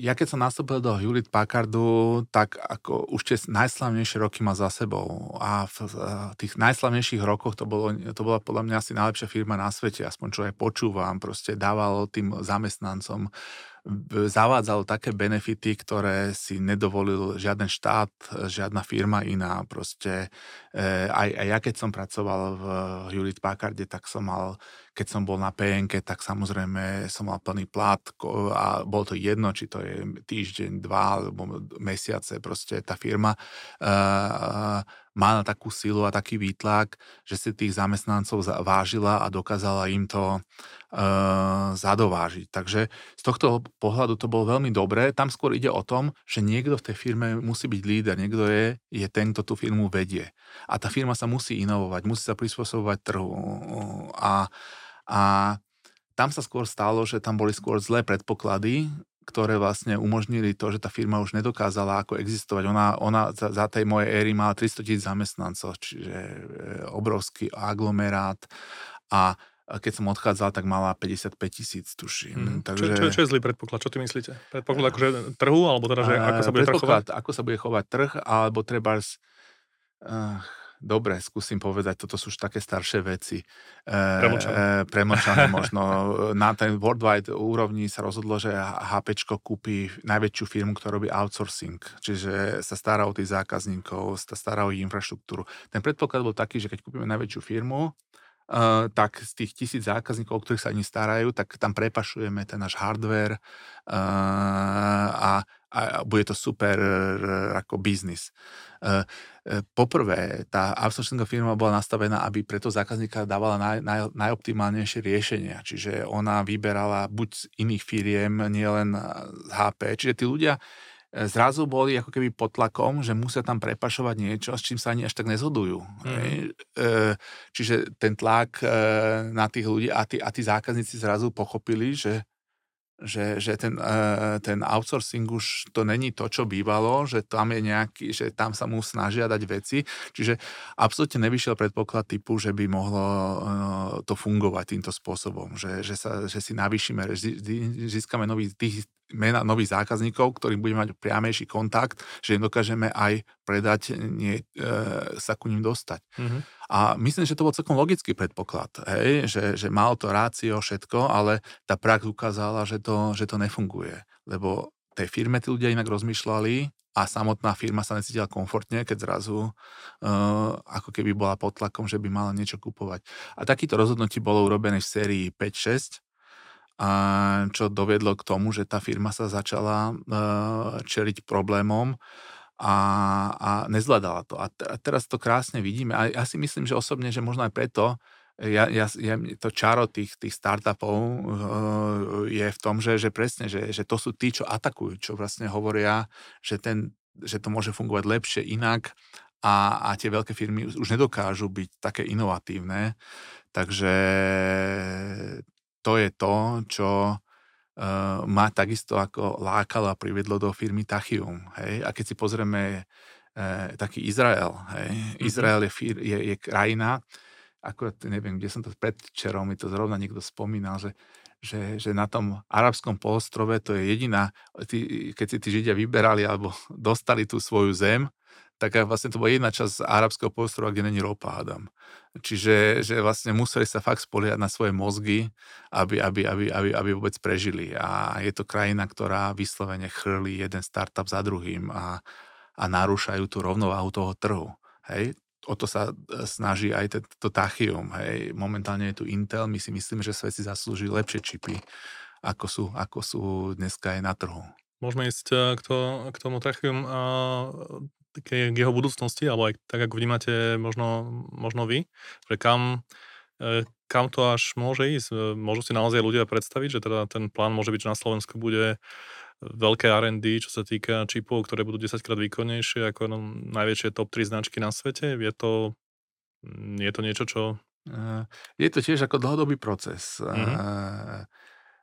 ja keď som nastúpil do Hewlett Packardu, tak ako už tie najslavnejšie roky má za sebou a v tých najslavnejších rokoch to, bolo, to bola podľa mňa asi najlepšia firma na svete, aspoň čo aj počúvam, proste dával tým zamestnancom zavádzal také benefity, ktoré si nedovolil žiaden štát, žiadna firma iná. Proste e, aj, aj ja keď som pracoval v Hewlett Packarde, tak som mal, keď som bol na PNK, tak samozrejme som mal plný plat a bolo to jedno, či to je týždeň, dva alebo mesiace, proste tá firma uh, mala takú silu a taký výtlak, že si tých zamestnancov vážila a dokázala im to uh, zadovážiť. Takže z tohto pohľadu to bolo veľmi dobré. Tam skôr ide o tom, že niekto v tej firme musí byť líder, niekto je, je ten, kto tú firmu vedie. A tá firma sa musí inovovať, musí sa prispôsobovať trhu. A, a tam sa skôr stalo, že tam boli skôr zlé predpoklady, ktoré vlastne umožnili to, že tá firma už nedokázala ako existovať. Ona, ona za, za tej mojej éry mala 300 tisíc zamestnancov, čiže e, obrovský aglomerát a keď som odchádzal, tak mala 55 tisíc, tuším. Mm. Takže... Čo, čo, čo je zlý predpoklad? Čo ty myslíte? Predpoklad akože trhu, alebo teda, že ako sa bude trh chovať? Ako sa bude chovať trh, alebo treba... Uh, dobre, skúsim povedať, toto sú už také staršie veci. Premočané. E, premočané možno. Na ten worldwide úrovni sa rozhodlo, že HP kúpi najväčšiu firmu, ktorá robí outsourcing, čiže sa stará o tých zákazníkov, sa stará o ich infraštruktúru. Ten predpoklad bol taký, že keď kúpime najväčšiu firmu, Uh, tak z tých tisíc zákazníkov, o ktorých sa ani starajú, tak tam prepašujeme ten náš hardware uh, a, a bude to super ako biznis. Uh, Poprvé, tá outsourcingová firma bola nastavená, aby pre toho zákazníka dávala naj, naj, najoptimálnejšie riešenia. Čiže ona vyberala buď z iných firiem, nielen z HP. Čiže tí ľudia e, zrazu boli ako keby pod tlakom, že musia tam prepašovať niečo, s čím sa ani až tak nezhodujú. Mm. Čiže ten tlak e, na tých ľudí a tí, a tí zákazníci zrazu pochopili, že že, že ten, uh, ten outsourcing už to není to, čo bývalo, že tam je nejaký, že tam sa mu snažia dať veci, čiže absolútne nevyšiel predpoklad typu, že by mohlo uh, to fungovať týmto spôsobom, že, že, sa, že si navýšime, získame nový, tých, mena nových zákazníkov, ktorým budeme mať priamejší kontakt, že dokážeme aj predať, nie, e, sa ku ním dostať. Mm-hmm. A myslím, že to bol celkom logický predpoklad, hej? Že, že mal to rácio všetko, ale tá prax ukázala, že to, že to nefunguje. Lebo tej firme tí ľudia inak rozmýšľali a samotná firma sa necítila komfortne, keď zrazu uh, ako keby bola pod tlakom, že by mala niečo kupovať. A takýto rozhodnutí bolo urobené v sérii 5-6 a čo doviedlo k tomu, že tá firma sa začala uh, čeliť problémom a, a nezvládala to. A, t- a teraz to krásne vidíme. A ja si myslím, že osobne, že možno aj preto, ja, ja, ja, to čaro tých, tých startupov uh, je v tom, že, že presne, že, že to sú tí, čo atakujú, čo vlastne hovoria, že, ten, že to môže fungovať lepšie inak a, a tie veľké firmy už nedokážu byť také inovatívne. Takže to je to, čo ma takisto ako lákalo a priviedlo do firmy Tachium. Hej? A keď si pozrieme uh, taký Izrael, hej? Mm-hmm. Izrael je, fir, je, je krajina, ako neviem, kde som to predčerom, mi to zrovna niekto spomínal, že že, že na tom arabskom polostrove to je jediná, tí, keď si tí Židia vyberali alebo dostali tú svoju zem, tak vlastne to bola jedna časť arabského polostrova, kde není ropa, hádam. Čiže že vlastne museli sa fakt spoliať na svoje mozgy, aby, aby, aby, aby, aby vôbec prežili. A je to krajina, ktorá vyslovene chrlí jeden startup za druhým a, a narúšajú tú rovnováhu toho trhu. Hej? O to sa e, snaží aj to Tachium. Hej? Momentálne je tu Intel, my si myslíme, že svet si zaslúži lepšie čipy, ako sú, ako sú dneska aj na trhu. Môžeme ísť e, k, to, k tomu Tachium k jeho budúcnosti, alebo aj tak, ako vnímate možno, možno vy, že kam, e, kam to až môže ísť. E, môžu si naozaj ľudia predstaviť, že teda ten plán môže byť, že na Slovensku bude veľké R&D, čo sa týka čipov, ktoré budú 10 krát výkonnejšie ako najväčšie top 3 značky na svete. Je to, je to niečo, čo... E, je to tiež ako dlhodobý proces. Mm-hmm.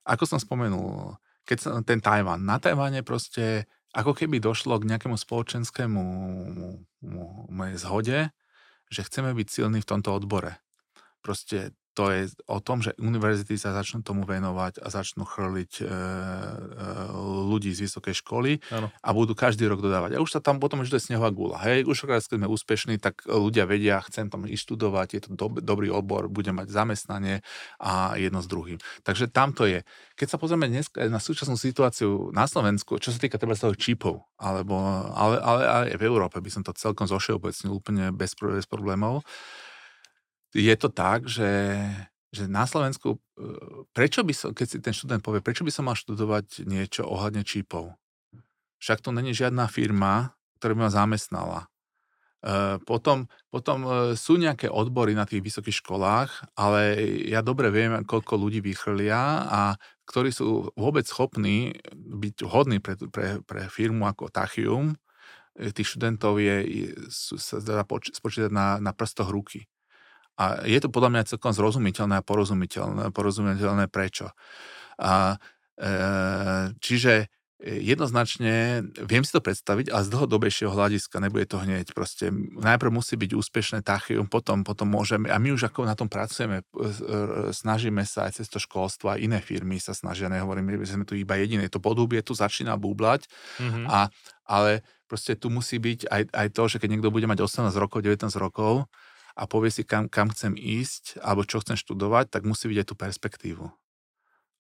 Ako som spomenul, keď sa, ten Tajvan. Na Tajvane proste ako keby došlo k nejakému spoločenskému zhode, že chceme byť silní v tomto odbore. Proste to je o tom, že univerzity sa začnú tomu venovať a začnú chrliť e, e, ľudí z vysokej školy ano. a budú každý rok dodávať. A už sa tam potom, že to je snehová gula. Hej, už keď sme úspešní, tak ľudia vedia, chcem tam ísť študovať, je to dob- dobrý odbor, budem mať zamestnanie a jedno s druhým. Takže tam to je. Keď sa pozrieme dnes na súčasnú situáciu na Slovensku, čo sa týka treba toho čipov, alebo, ale, ale aj v Európe by som to celkom zošeobecnil úplne bez, bez problémov, je to tak, že, že na Slovensku, e, prečo by som, keď si ten študent povie, prečo by som mal študovať niečo ohľadne čípov? Však to není žiadna firma, ktorá by ma zamestnala. Uh, potom, potom uh, sú nejaké odbory na tých vysokých školách, ale ja dobre viem, koľko ľudí vychrlia a ktorí sú vôbec schopní byť hodní pre, pre, pre firmu ako Tachium, e, tých študentov je, sa dá poč- spočítať na, na prstoch ruky. A je to podľa mňa celkom zrozumiteľné a porozumiteľné, porozumiteľné prečo. A, e, čiže jednoznačne viem si to predstaviť, ale z dlhodobejšieho hľadiska nebude to hneď. Proste najprv musí byť úspešné tachium, potom, potom môžeme, a my už ako na tom pracujeme, snažíme sa aj cez to školstvo, aj iné firmy sa snažia, nehovorím, že sme tu iba jediné, to podhubie tu začína búblať, mm-hmm. a, ale proste tu musí byť aj, aj to, že keď niekto bude mať 18 rokov, 19 rokov a povie si, kam, kam chcem ísť, alebo čo chcem študovať, tak musí vidieť tú perspektívu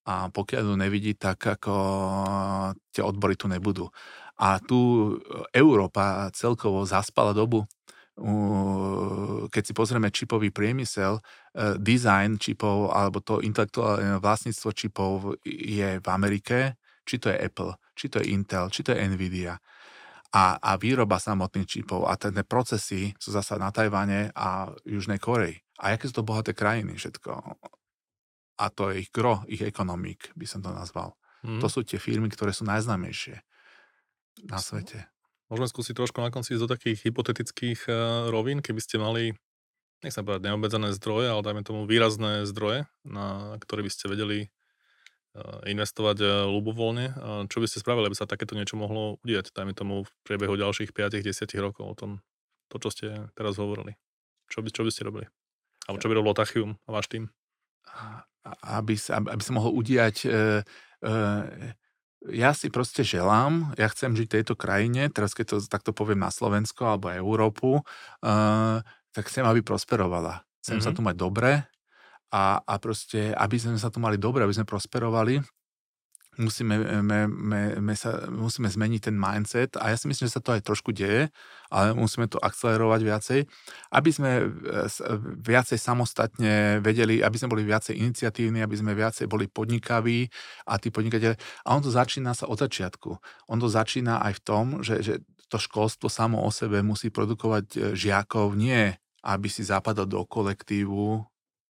a pokiaľ ju nevidí, tak ako tie odbory tu nebudú. A tu Európa celkovo zaspala dobu. Keď si pozrieme čipový priemysel, e, design čipov alebo to intelektuálne vlastníctvo čipov je v Amerike, či to je Apple, či to je Intel, či to je Nvidia. A, a výroba samotných čipov a tie procesy sú zasa na Tajvane a Južnej Koreji. A aké sú to bohaté krajiny všetko a to je ich gro, ich ekonomik, by som to nazval. Mm. To sú tie firmy, ktoré sú najznámejšie na svete. Môžeme skúsiť trošku na konci do takých hypotetických uh, rovín, keby ste mali, nech sa povedať, neobmedzené zdroje, ale dajme tomu výrazné zdroje, na ktoré by ste vedeli investovať uh, ľubovoľne. Čo by ste spravili, aby sa takéto niečo mohlo udiať, dajme tomu v priebehu ďalších 5-10 rokov o tom, to, čo ste teraz hovorili. Čo by, čo by ste robili? Alebo čo by robilo Tachium a váš tým? aby sa, aby sa mohol udiať e, e, ja si proste želám, ja chcem žiť v tejto krajine, teraz keď to takto poviem na Slovensko alebo Európu, uh, tak chcem, aby prosperovala. Chcem mm-hmm. sa tu mať dobre a, a proste, aby sme sa tu mali dobre, aby sme prosperovali, musíme, me, me, me sa, musíme zmeniť ten mindset a ja si myslím, že sa to aj trošku deje, ale musíme to akcelerovať viacej, aby sme e, viacej samostatne vedeli, aby sme boli viacej iniciatívni, aby sme viacej boli podnikaví a tí podnikateľe. A on to začína sa od začiatku. On to začína aj v tom, že, že to školstvo samo o sebe musí produkovať e, žiakov, nie aby si zapadal do kolektívu,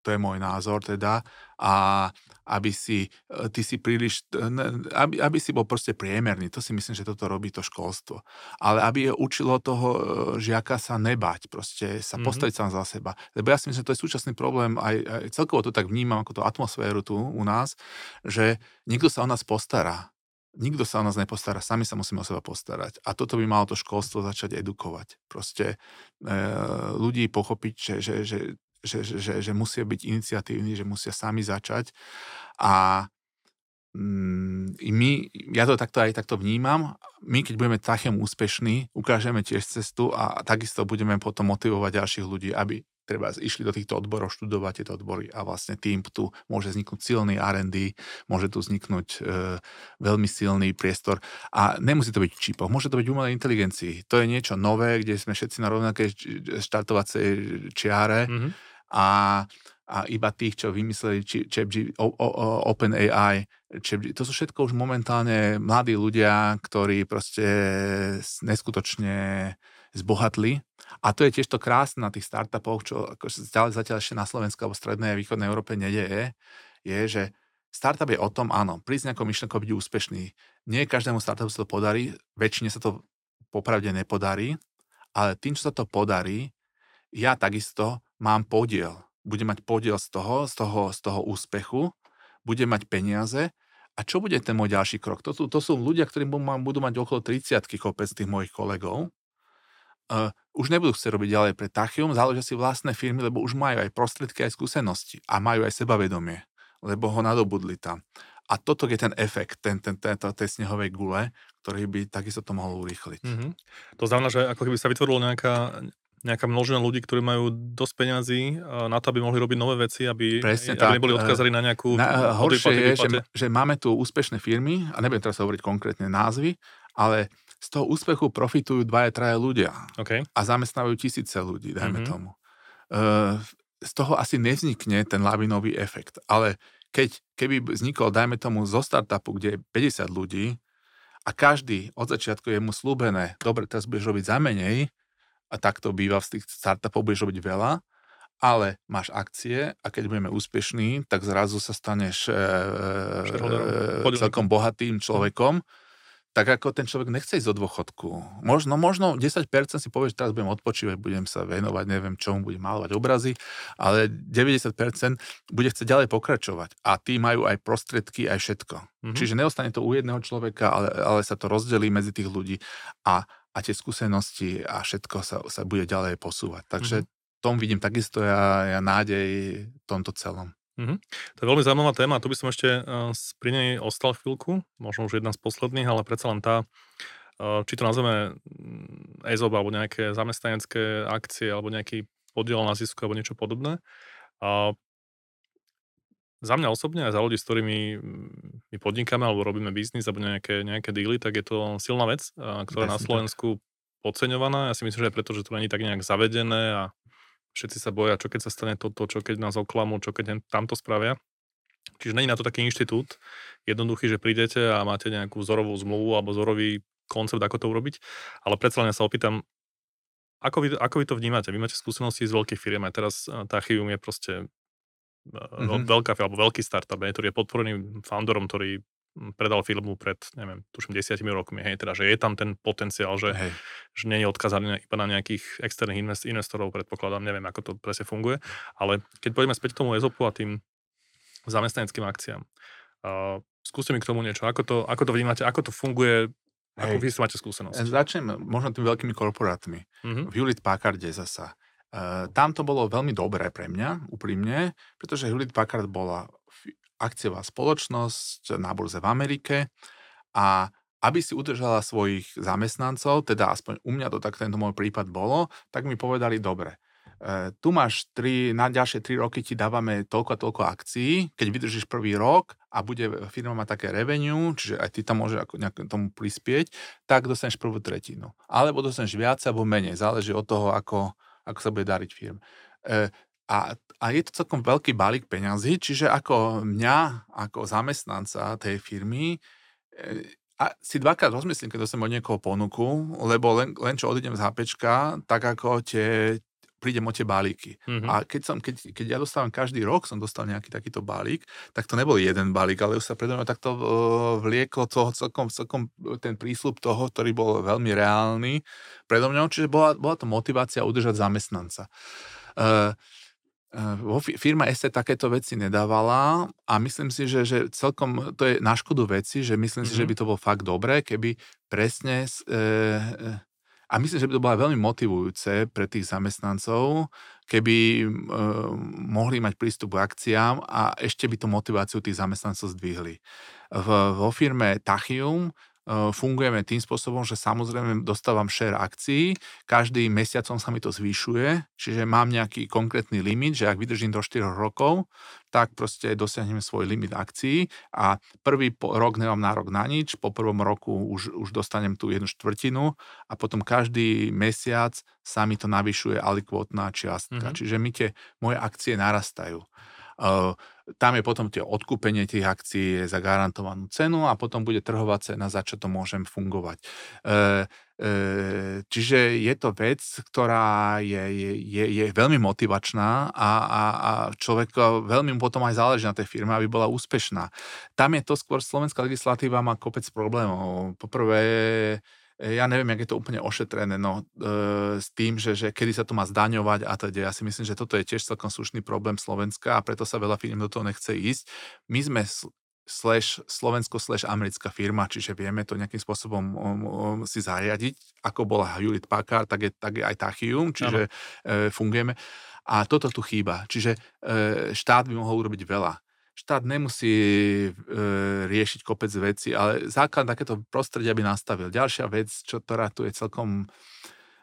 to je môj názor teda, a aby si, e, ty si príliš, aby, aby si bol proste priemerný, to si myslím, že toto robí to školstvo. Ale aby je učilo toho e, žiaka sa nebať, proste sa mm-hmm. postaviť sám za seba. Lebo ja si myslím, že to je súčasný problém, aj, aj celkovo to tak vnímam, ako tú atmosféru tu u nás, že niekto sa o nás postará. Nikto sa o nás nepostará, sami sa musíme o seba postarať. A toto by malo to školstvo začať edukovať. Proste e, ľudí pochopiť, že, že, že že, že, že musia byť iniciatívni, že musia sami začať. A mm, my, ja to takto aj takto vnímam, my keď budeme takým úspešní, ukážeme tiež cestu a takisto budeme potom motivovať ďalších ľudí, aby treba išli do týchto odborov študovať tieto odbory a vlastne tým tu môže vzniknúť silný R&D, môže tu vzniknúť e, veľmi silný priestor a nemusí to byť v čipoch, môže to byť umelej inteligencii. To je niečo nové, kde sme všetci na rovnakej štartovacej čiare mm-hmm a, a iba tých, čo vymysleli OpenAI. To sú všetko už momentálne mladí ľudia, ktorí proste neskutočne zbohatli. A to je tiež to krásne na tých startupoch, čo ako zatiaľ, zatiaľ ešte na Slovensku alebo strednej a východnej Európe nedeje, je, že startup je o tom, áno, prísť nejakou myšlenkou byť úspešný. Nie každému startupu sa to podarí, väčšine sa to popravde nepodarí, ale tým, čo sa to podarí, ja takisto mám podiel. Budem mať podiel z toho, z toho, z toho úspechu, budem mať peniaze a čo bude ten môj ďalší krok? To sú, to sú ľudia, ktorí budú mať okolo 30 kopec tých mojich kolegov. Uh, už nebudú chcieť robiť ďalej pre Tachium, založia si vlastné firmy, lebo už majú aj prostriedky, aj skúsenosti a majú aj sebavedomie, lebo ho nadobudli tam. A toto je ten efekt, ten, ten, ten, tej snehovej gule, ktorý by takisto to mohol urýchliť. Mm-hmm. To znamená, že ako keby sa vytvorila nejaká, nejaká množina ľudí, ktorí majú dosť peňazí na to, aby mohli robiť nové veci, aby, Presne aby tak. neboli odkázali na nejakú... Na, horšie je, že, že máme tu úspešné firmy, a nebudem teraz hovoriť konkrétne názvy, ale z toho úspechu profitujú dvaja, traja ľudia. Okay. A zamestnávajú tisíce ľudí, dajme mm-hmm. tomu. Z toho asi nevznikne ten lavinový efekt. Ale keď, keby vznikol, dajme tomu, zo startupu, kde je 50 ľudí a každý od začiatku je mu slúbené, dobre, teraz budeš robiť za menej, a tak to býva v tých startupov, budeš robiť veľa, ale máš akcie a keď budeme úspešní, tak zrazu sa staneš e, e, celkom bohatým človekom, tak ako ten človek nechce ísť do dôchodku. Možno, možno 10% si povie, že teraz budem odpočívať, budem sa venovať, neviem čomu, budem malovať obrazy, ale 90% bude chcieť ďalej pokračovať. A tí majú aj prostriedky, aj všetko. Mm-hmm. Čiže neostane to u jedného človeka, ale, ale sa to rozdelí medzi tých ľudí a, a tie skúsenosti a všetko sa, sa bude ďalej posúvať. Takže mm-hmm. tom vidím takisto ja, ja nádej v tomto celom. Mm-hmm. To je veľmi zaujímavá téma, tu by som ešte uh, pri nej ostal chvíľku, možno už jedna z posledných, ale predsa len tá, uh, či to nazveme mm, EZOB alebo nejaké zamestnanecké akcie alebo nejaký podiel na zisku alebo niečo podobné. Uh, za mňa osobne aj za ľudí, s ktorými mm, my podnikáme alebo robíme biznis alebo nejaké, nejaké díly, tak je to silná vec, ktorá je na Slovensku podceňovaná. Ja si myslím, že aj preto, že to není tak nejak zavedené a všetci sa boja, čo keď sa stane toto, čo keď nás oklamú, čo keď tamto spravia. Čiže není na to taký inštitút jednoduchý, že prídete a máte nejakú vzorovú zmluvu alebo vzorový koncept, ako to urobiť. Ale predsa len ja sa opýtam, ako vy, ako vy to vnímate? Vy máte skúsenosti z veľkých firiem, aj teraz Tachium je proste mm-hmm. veľká alebo veľký startup, ktorý je podporený founderom, ktorý predal firmu pred, neviem, tuším, desiatimi rokmi, hej, teda, že je tam ten potenciál, že, hej. že nie je odkazaný iba na nejakých externých invest, investorov, predpokladám, neviem, ako to presne funguje, ale keď poďme späť k tomu EZOPu a tým zamestnaneckým akciám, uh, skúste mi k tomu niečo, ako to, ako to vnímate, ako to funguje, hej. ako vy máte skúsenosť. Začnem možno tými veľkými korporátmi. Mm-hmm. V Hewlett Packarde zasa. Uh, tam to bolo veľmi dobré pre mňa, úprimne, pretože Hewlett Packard bola akciová spoločnosť na burze v Amerike a aby si udržala svojich zamestnancov, teda aspoň u mňa to tak tento môj prípad bolo, tak mi povedali, dobre, e, tu máš tri, na ďalšie 3 roky ti dávame toľko a toľko akcií, keď vydržíš prvý rok a bude firma mať také revenue, čiže aj ty tam môže ako nejak tomu prispieť, tak dostaneš prvú tretinu. Alebo dostaneš viac alebo menej, záleží od toho, ako, ako sa bude dariť firm. E, a, a je to celkom veľký balík peňazí, čiže ako mňa, ako zamestnanca tej firmy, e, a si dvakrát rozmyslím, keď dostanem od niekoho ponuku, lebo len, len čo odídem z HPčka, tak ako tie, prídem o tie balíky. Mm-hmm. A keď, som, keď, keď ja dostávam každý rok, som dostal nejaký takýto balík, tak to nebol jeden balík, ale už sa predo mňa takto uh, vlieklo toho celkom, celkom ten prísľub toho, ktorý bol veľmi reálny predo mňou, čiže bola, bola to motivácia udržať zamestnanca. Uh, vo firma ST takéto veci nedávala a myslím si, že, že celkom to je na škodu veci, že myslím mm-hmm. si, že by to bolo fakt dobré, keby presne e, e, a myslím, že by to bolo veľmi motivujúce pre tých zamestnancov, keby e, mohli mať prístup k akciám a ešte by to motiváciu tých zamestnancov zdvihli. V, vo firme Tachium fungujeme tým spôsobom, že samozrejme dostávam share akcií, každý mesiacom sa mi to zvyšuje, čiže mám nejaký konkrétny limit, že ak vydržím do 4 rokov, tak proste dosiahnem svoj limit akcií a prvý rok nemám nárok na nič, po prvom roku už, už dostanem tú jednu štvrtinu a potom každý mesiac sa mi to navyšuje alikvotná čiastka. Mm-hmm. Čiže mi tie moje akcie narastajú. Uh, tam je potom tie odkúpenie tých akcií za garantovanú cenu a potom bude trhová cena, za čo to môžem fungovať. E, e, čiže je to vec, ktorá je, je, je, veľmi motivačná a, a, a človek veľmi mu potom aj záleží na tej firme, aby bola úspešná. Tam je to skôr slovenská legislatíva má kopec problémov. Poprvé E, ja neviem, jak je to úplne ošetrené, no, e, s tým, že, že kedy sa to má zdaňovať a teda. Ja si myslím, že toto je tiež celkom slušný problém Slovenska a preto sa veľa firm do toho nechce ísť. My sme slash Slovensko slash americká firma, čiže vieme to nejakým spôsobom um, um, si zariadiť, ako bola Hewlett Packard, tak je, tak je aj Tachium, čiže e, fungujeme. A toto tu chýba. Čiže e, štát by mohol urobiť veľa štát nemusí e, riešiť kopec veci, ale základ takéto prostredia by nastavil. Ďalšia vec, čo ktorá tu je celkom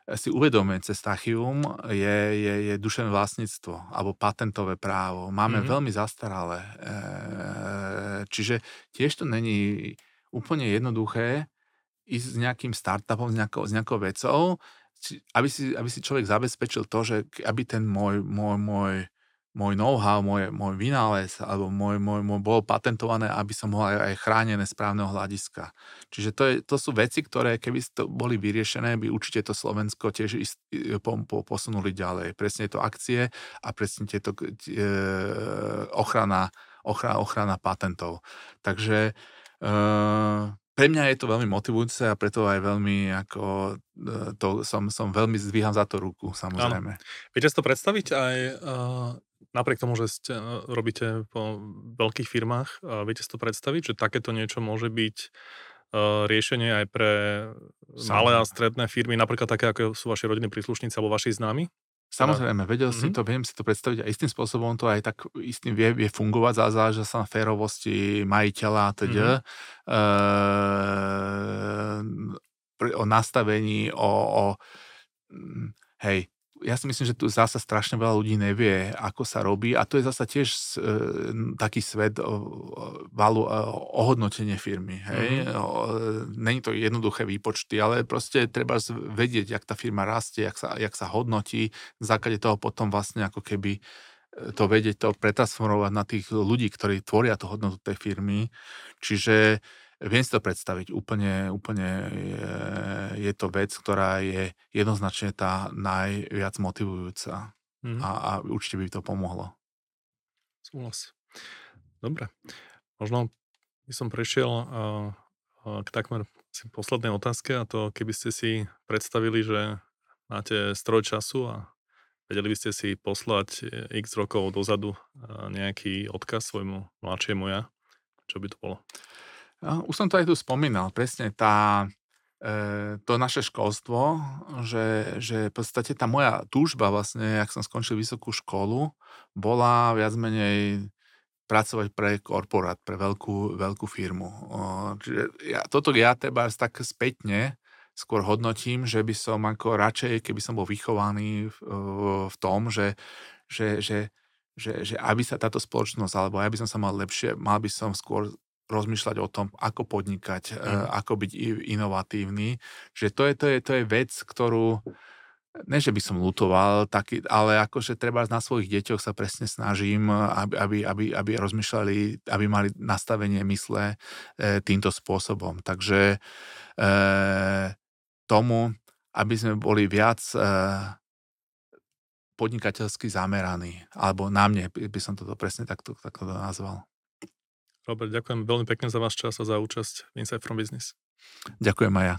e, si uvedomuje cez Tachium, je, je, je duševné vlastníctvo alebo patentové právo. Máme mm-hmm. veľmi zastaralé. E, čiže tiež to není úplne jednoduché ísť s nejakým startupom, s nejakou, s nejakou vecou, aby si, aby si človek zabezpečil to, že aby ten môj, môj, môj môj know-how, môj, môj vynález alebo môj, môj, môj bol patentované, aby som mohol aj, aj chránené správneho hľadiska. Čiže to, je, to sú veci, ktoré keby to boli vyriešené, by určite to Slovensko tiež ist, po, po, posunuli ďalej. Presne to akcie a presne tieto e, ochrana, ochrana, ochrana patentov. Takže e, pre mňa je to veľmi motivujúce a preto aj veľmi ako e, to som, som veľmi zdvíham za to ruku, samozrejme. Ano. Viete si to predstaviť aj uh, napriek tomu, že ste, uh, robíte po veľkých firmách, uh, viete si to predstaviť, že takéto niečo môže byť uh, riešenie aj pre malé a stredné firmy, napríklad také, ako sú vaši rodinní príslušníci alebo vaši známi? Samozrejme, vedel mm-hmm. si to, viem si to predstaviť a istým spôsobom to aj tak istým vie, vie fungovať, záleží sa na férovosti majiteľa a teda. Mm-hmm. E, o nastavení, o, o hej, ja si myslím, že tu zasa strašne veľa ľudí nevie, ako sa robí a to je zasa tiež e, taký svet o, valu, ohodnotenie firmy. Hej? Mm-hmm. O, není to jednoduché výpočty, ale proste treba vedieť, jak tá firma rastie, jak sa, jak sa hodnotí, v základe toho potom vlastne ako keby e, to vedieť, to pretransformovať na tých ľudí, ktorí tvoria tú hodnotu tej firmy. Čiže Viem si to predstaviť, úplne, úplne je, je to vec, ktorá je jednoznačne tá najviac motivujúca mm. a, a určite by to pomohlo. Súhlas. Dobre. Možno by som prešiel uh, uh, k takmer poslednej otázke a to, keby ste si predstavili, že máte stroj času a vedeli by ste si poslať e, x rokov dozadu uh, nejaký odkaz svojmu mladšiemu ja, čo by to bolo? Už som to aj tu spomínal, presne tá, e, to naše školstvo, že, že v podstate tá moja túžba vlastne, ak som skončil vysokú školu, bola viac menej pracovať pre korporát, pre veľkú, veľkú firmu. čiže ja, toto ja teba tak spätne skôr hodnotím, že by som ako radšej, keby som bol vychovaný v, v tom, že, že, že, že, že aby sa táto spoločnosť, alebo aby som sa mal lepšie, mal by som skôr rozmýšľať o tom, ako podnikať, mm. ako byť inovatívny. Že to je, to je, to je vec, ktorú ne, že by som lutoval, taký, ale akože treba na svojich deťoch sa presne snažím, aby, aby, aby, aby rozmýšľali, aby mali nastavenie mysle e, týmto spôsobom. Takže e, tomu, aby sme boli viac e, podnikateľsky zameraní, alebo na mne by som toto presne takto, takto nazval. Robert, ďakujem veľmi pekne za váš čas a za účasť v Insight from Business. Ďakujem aj ja.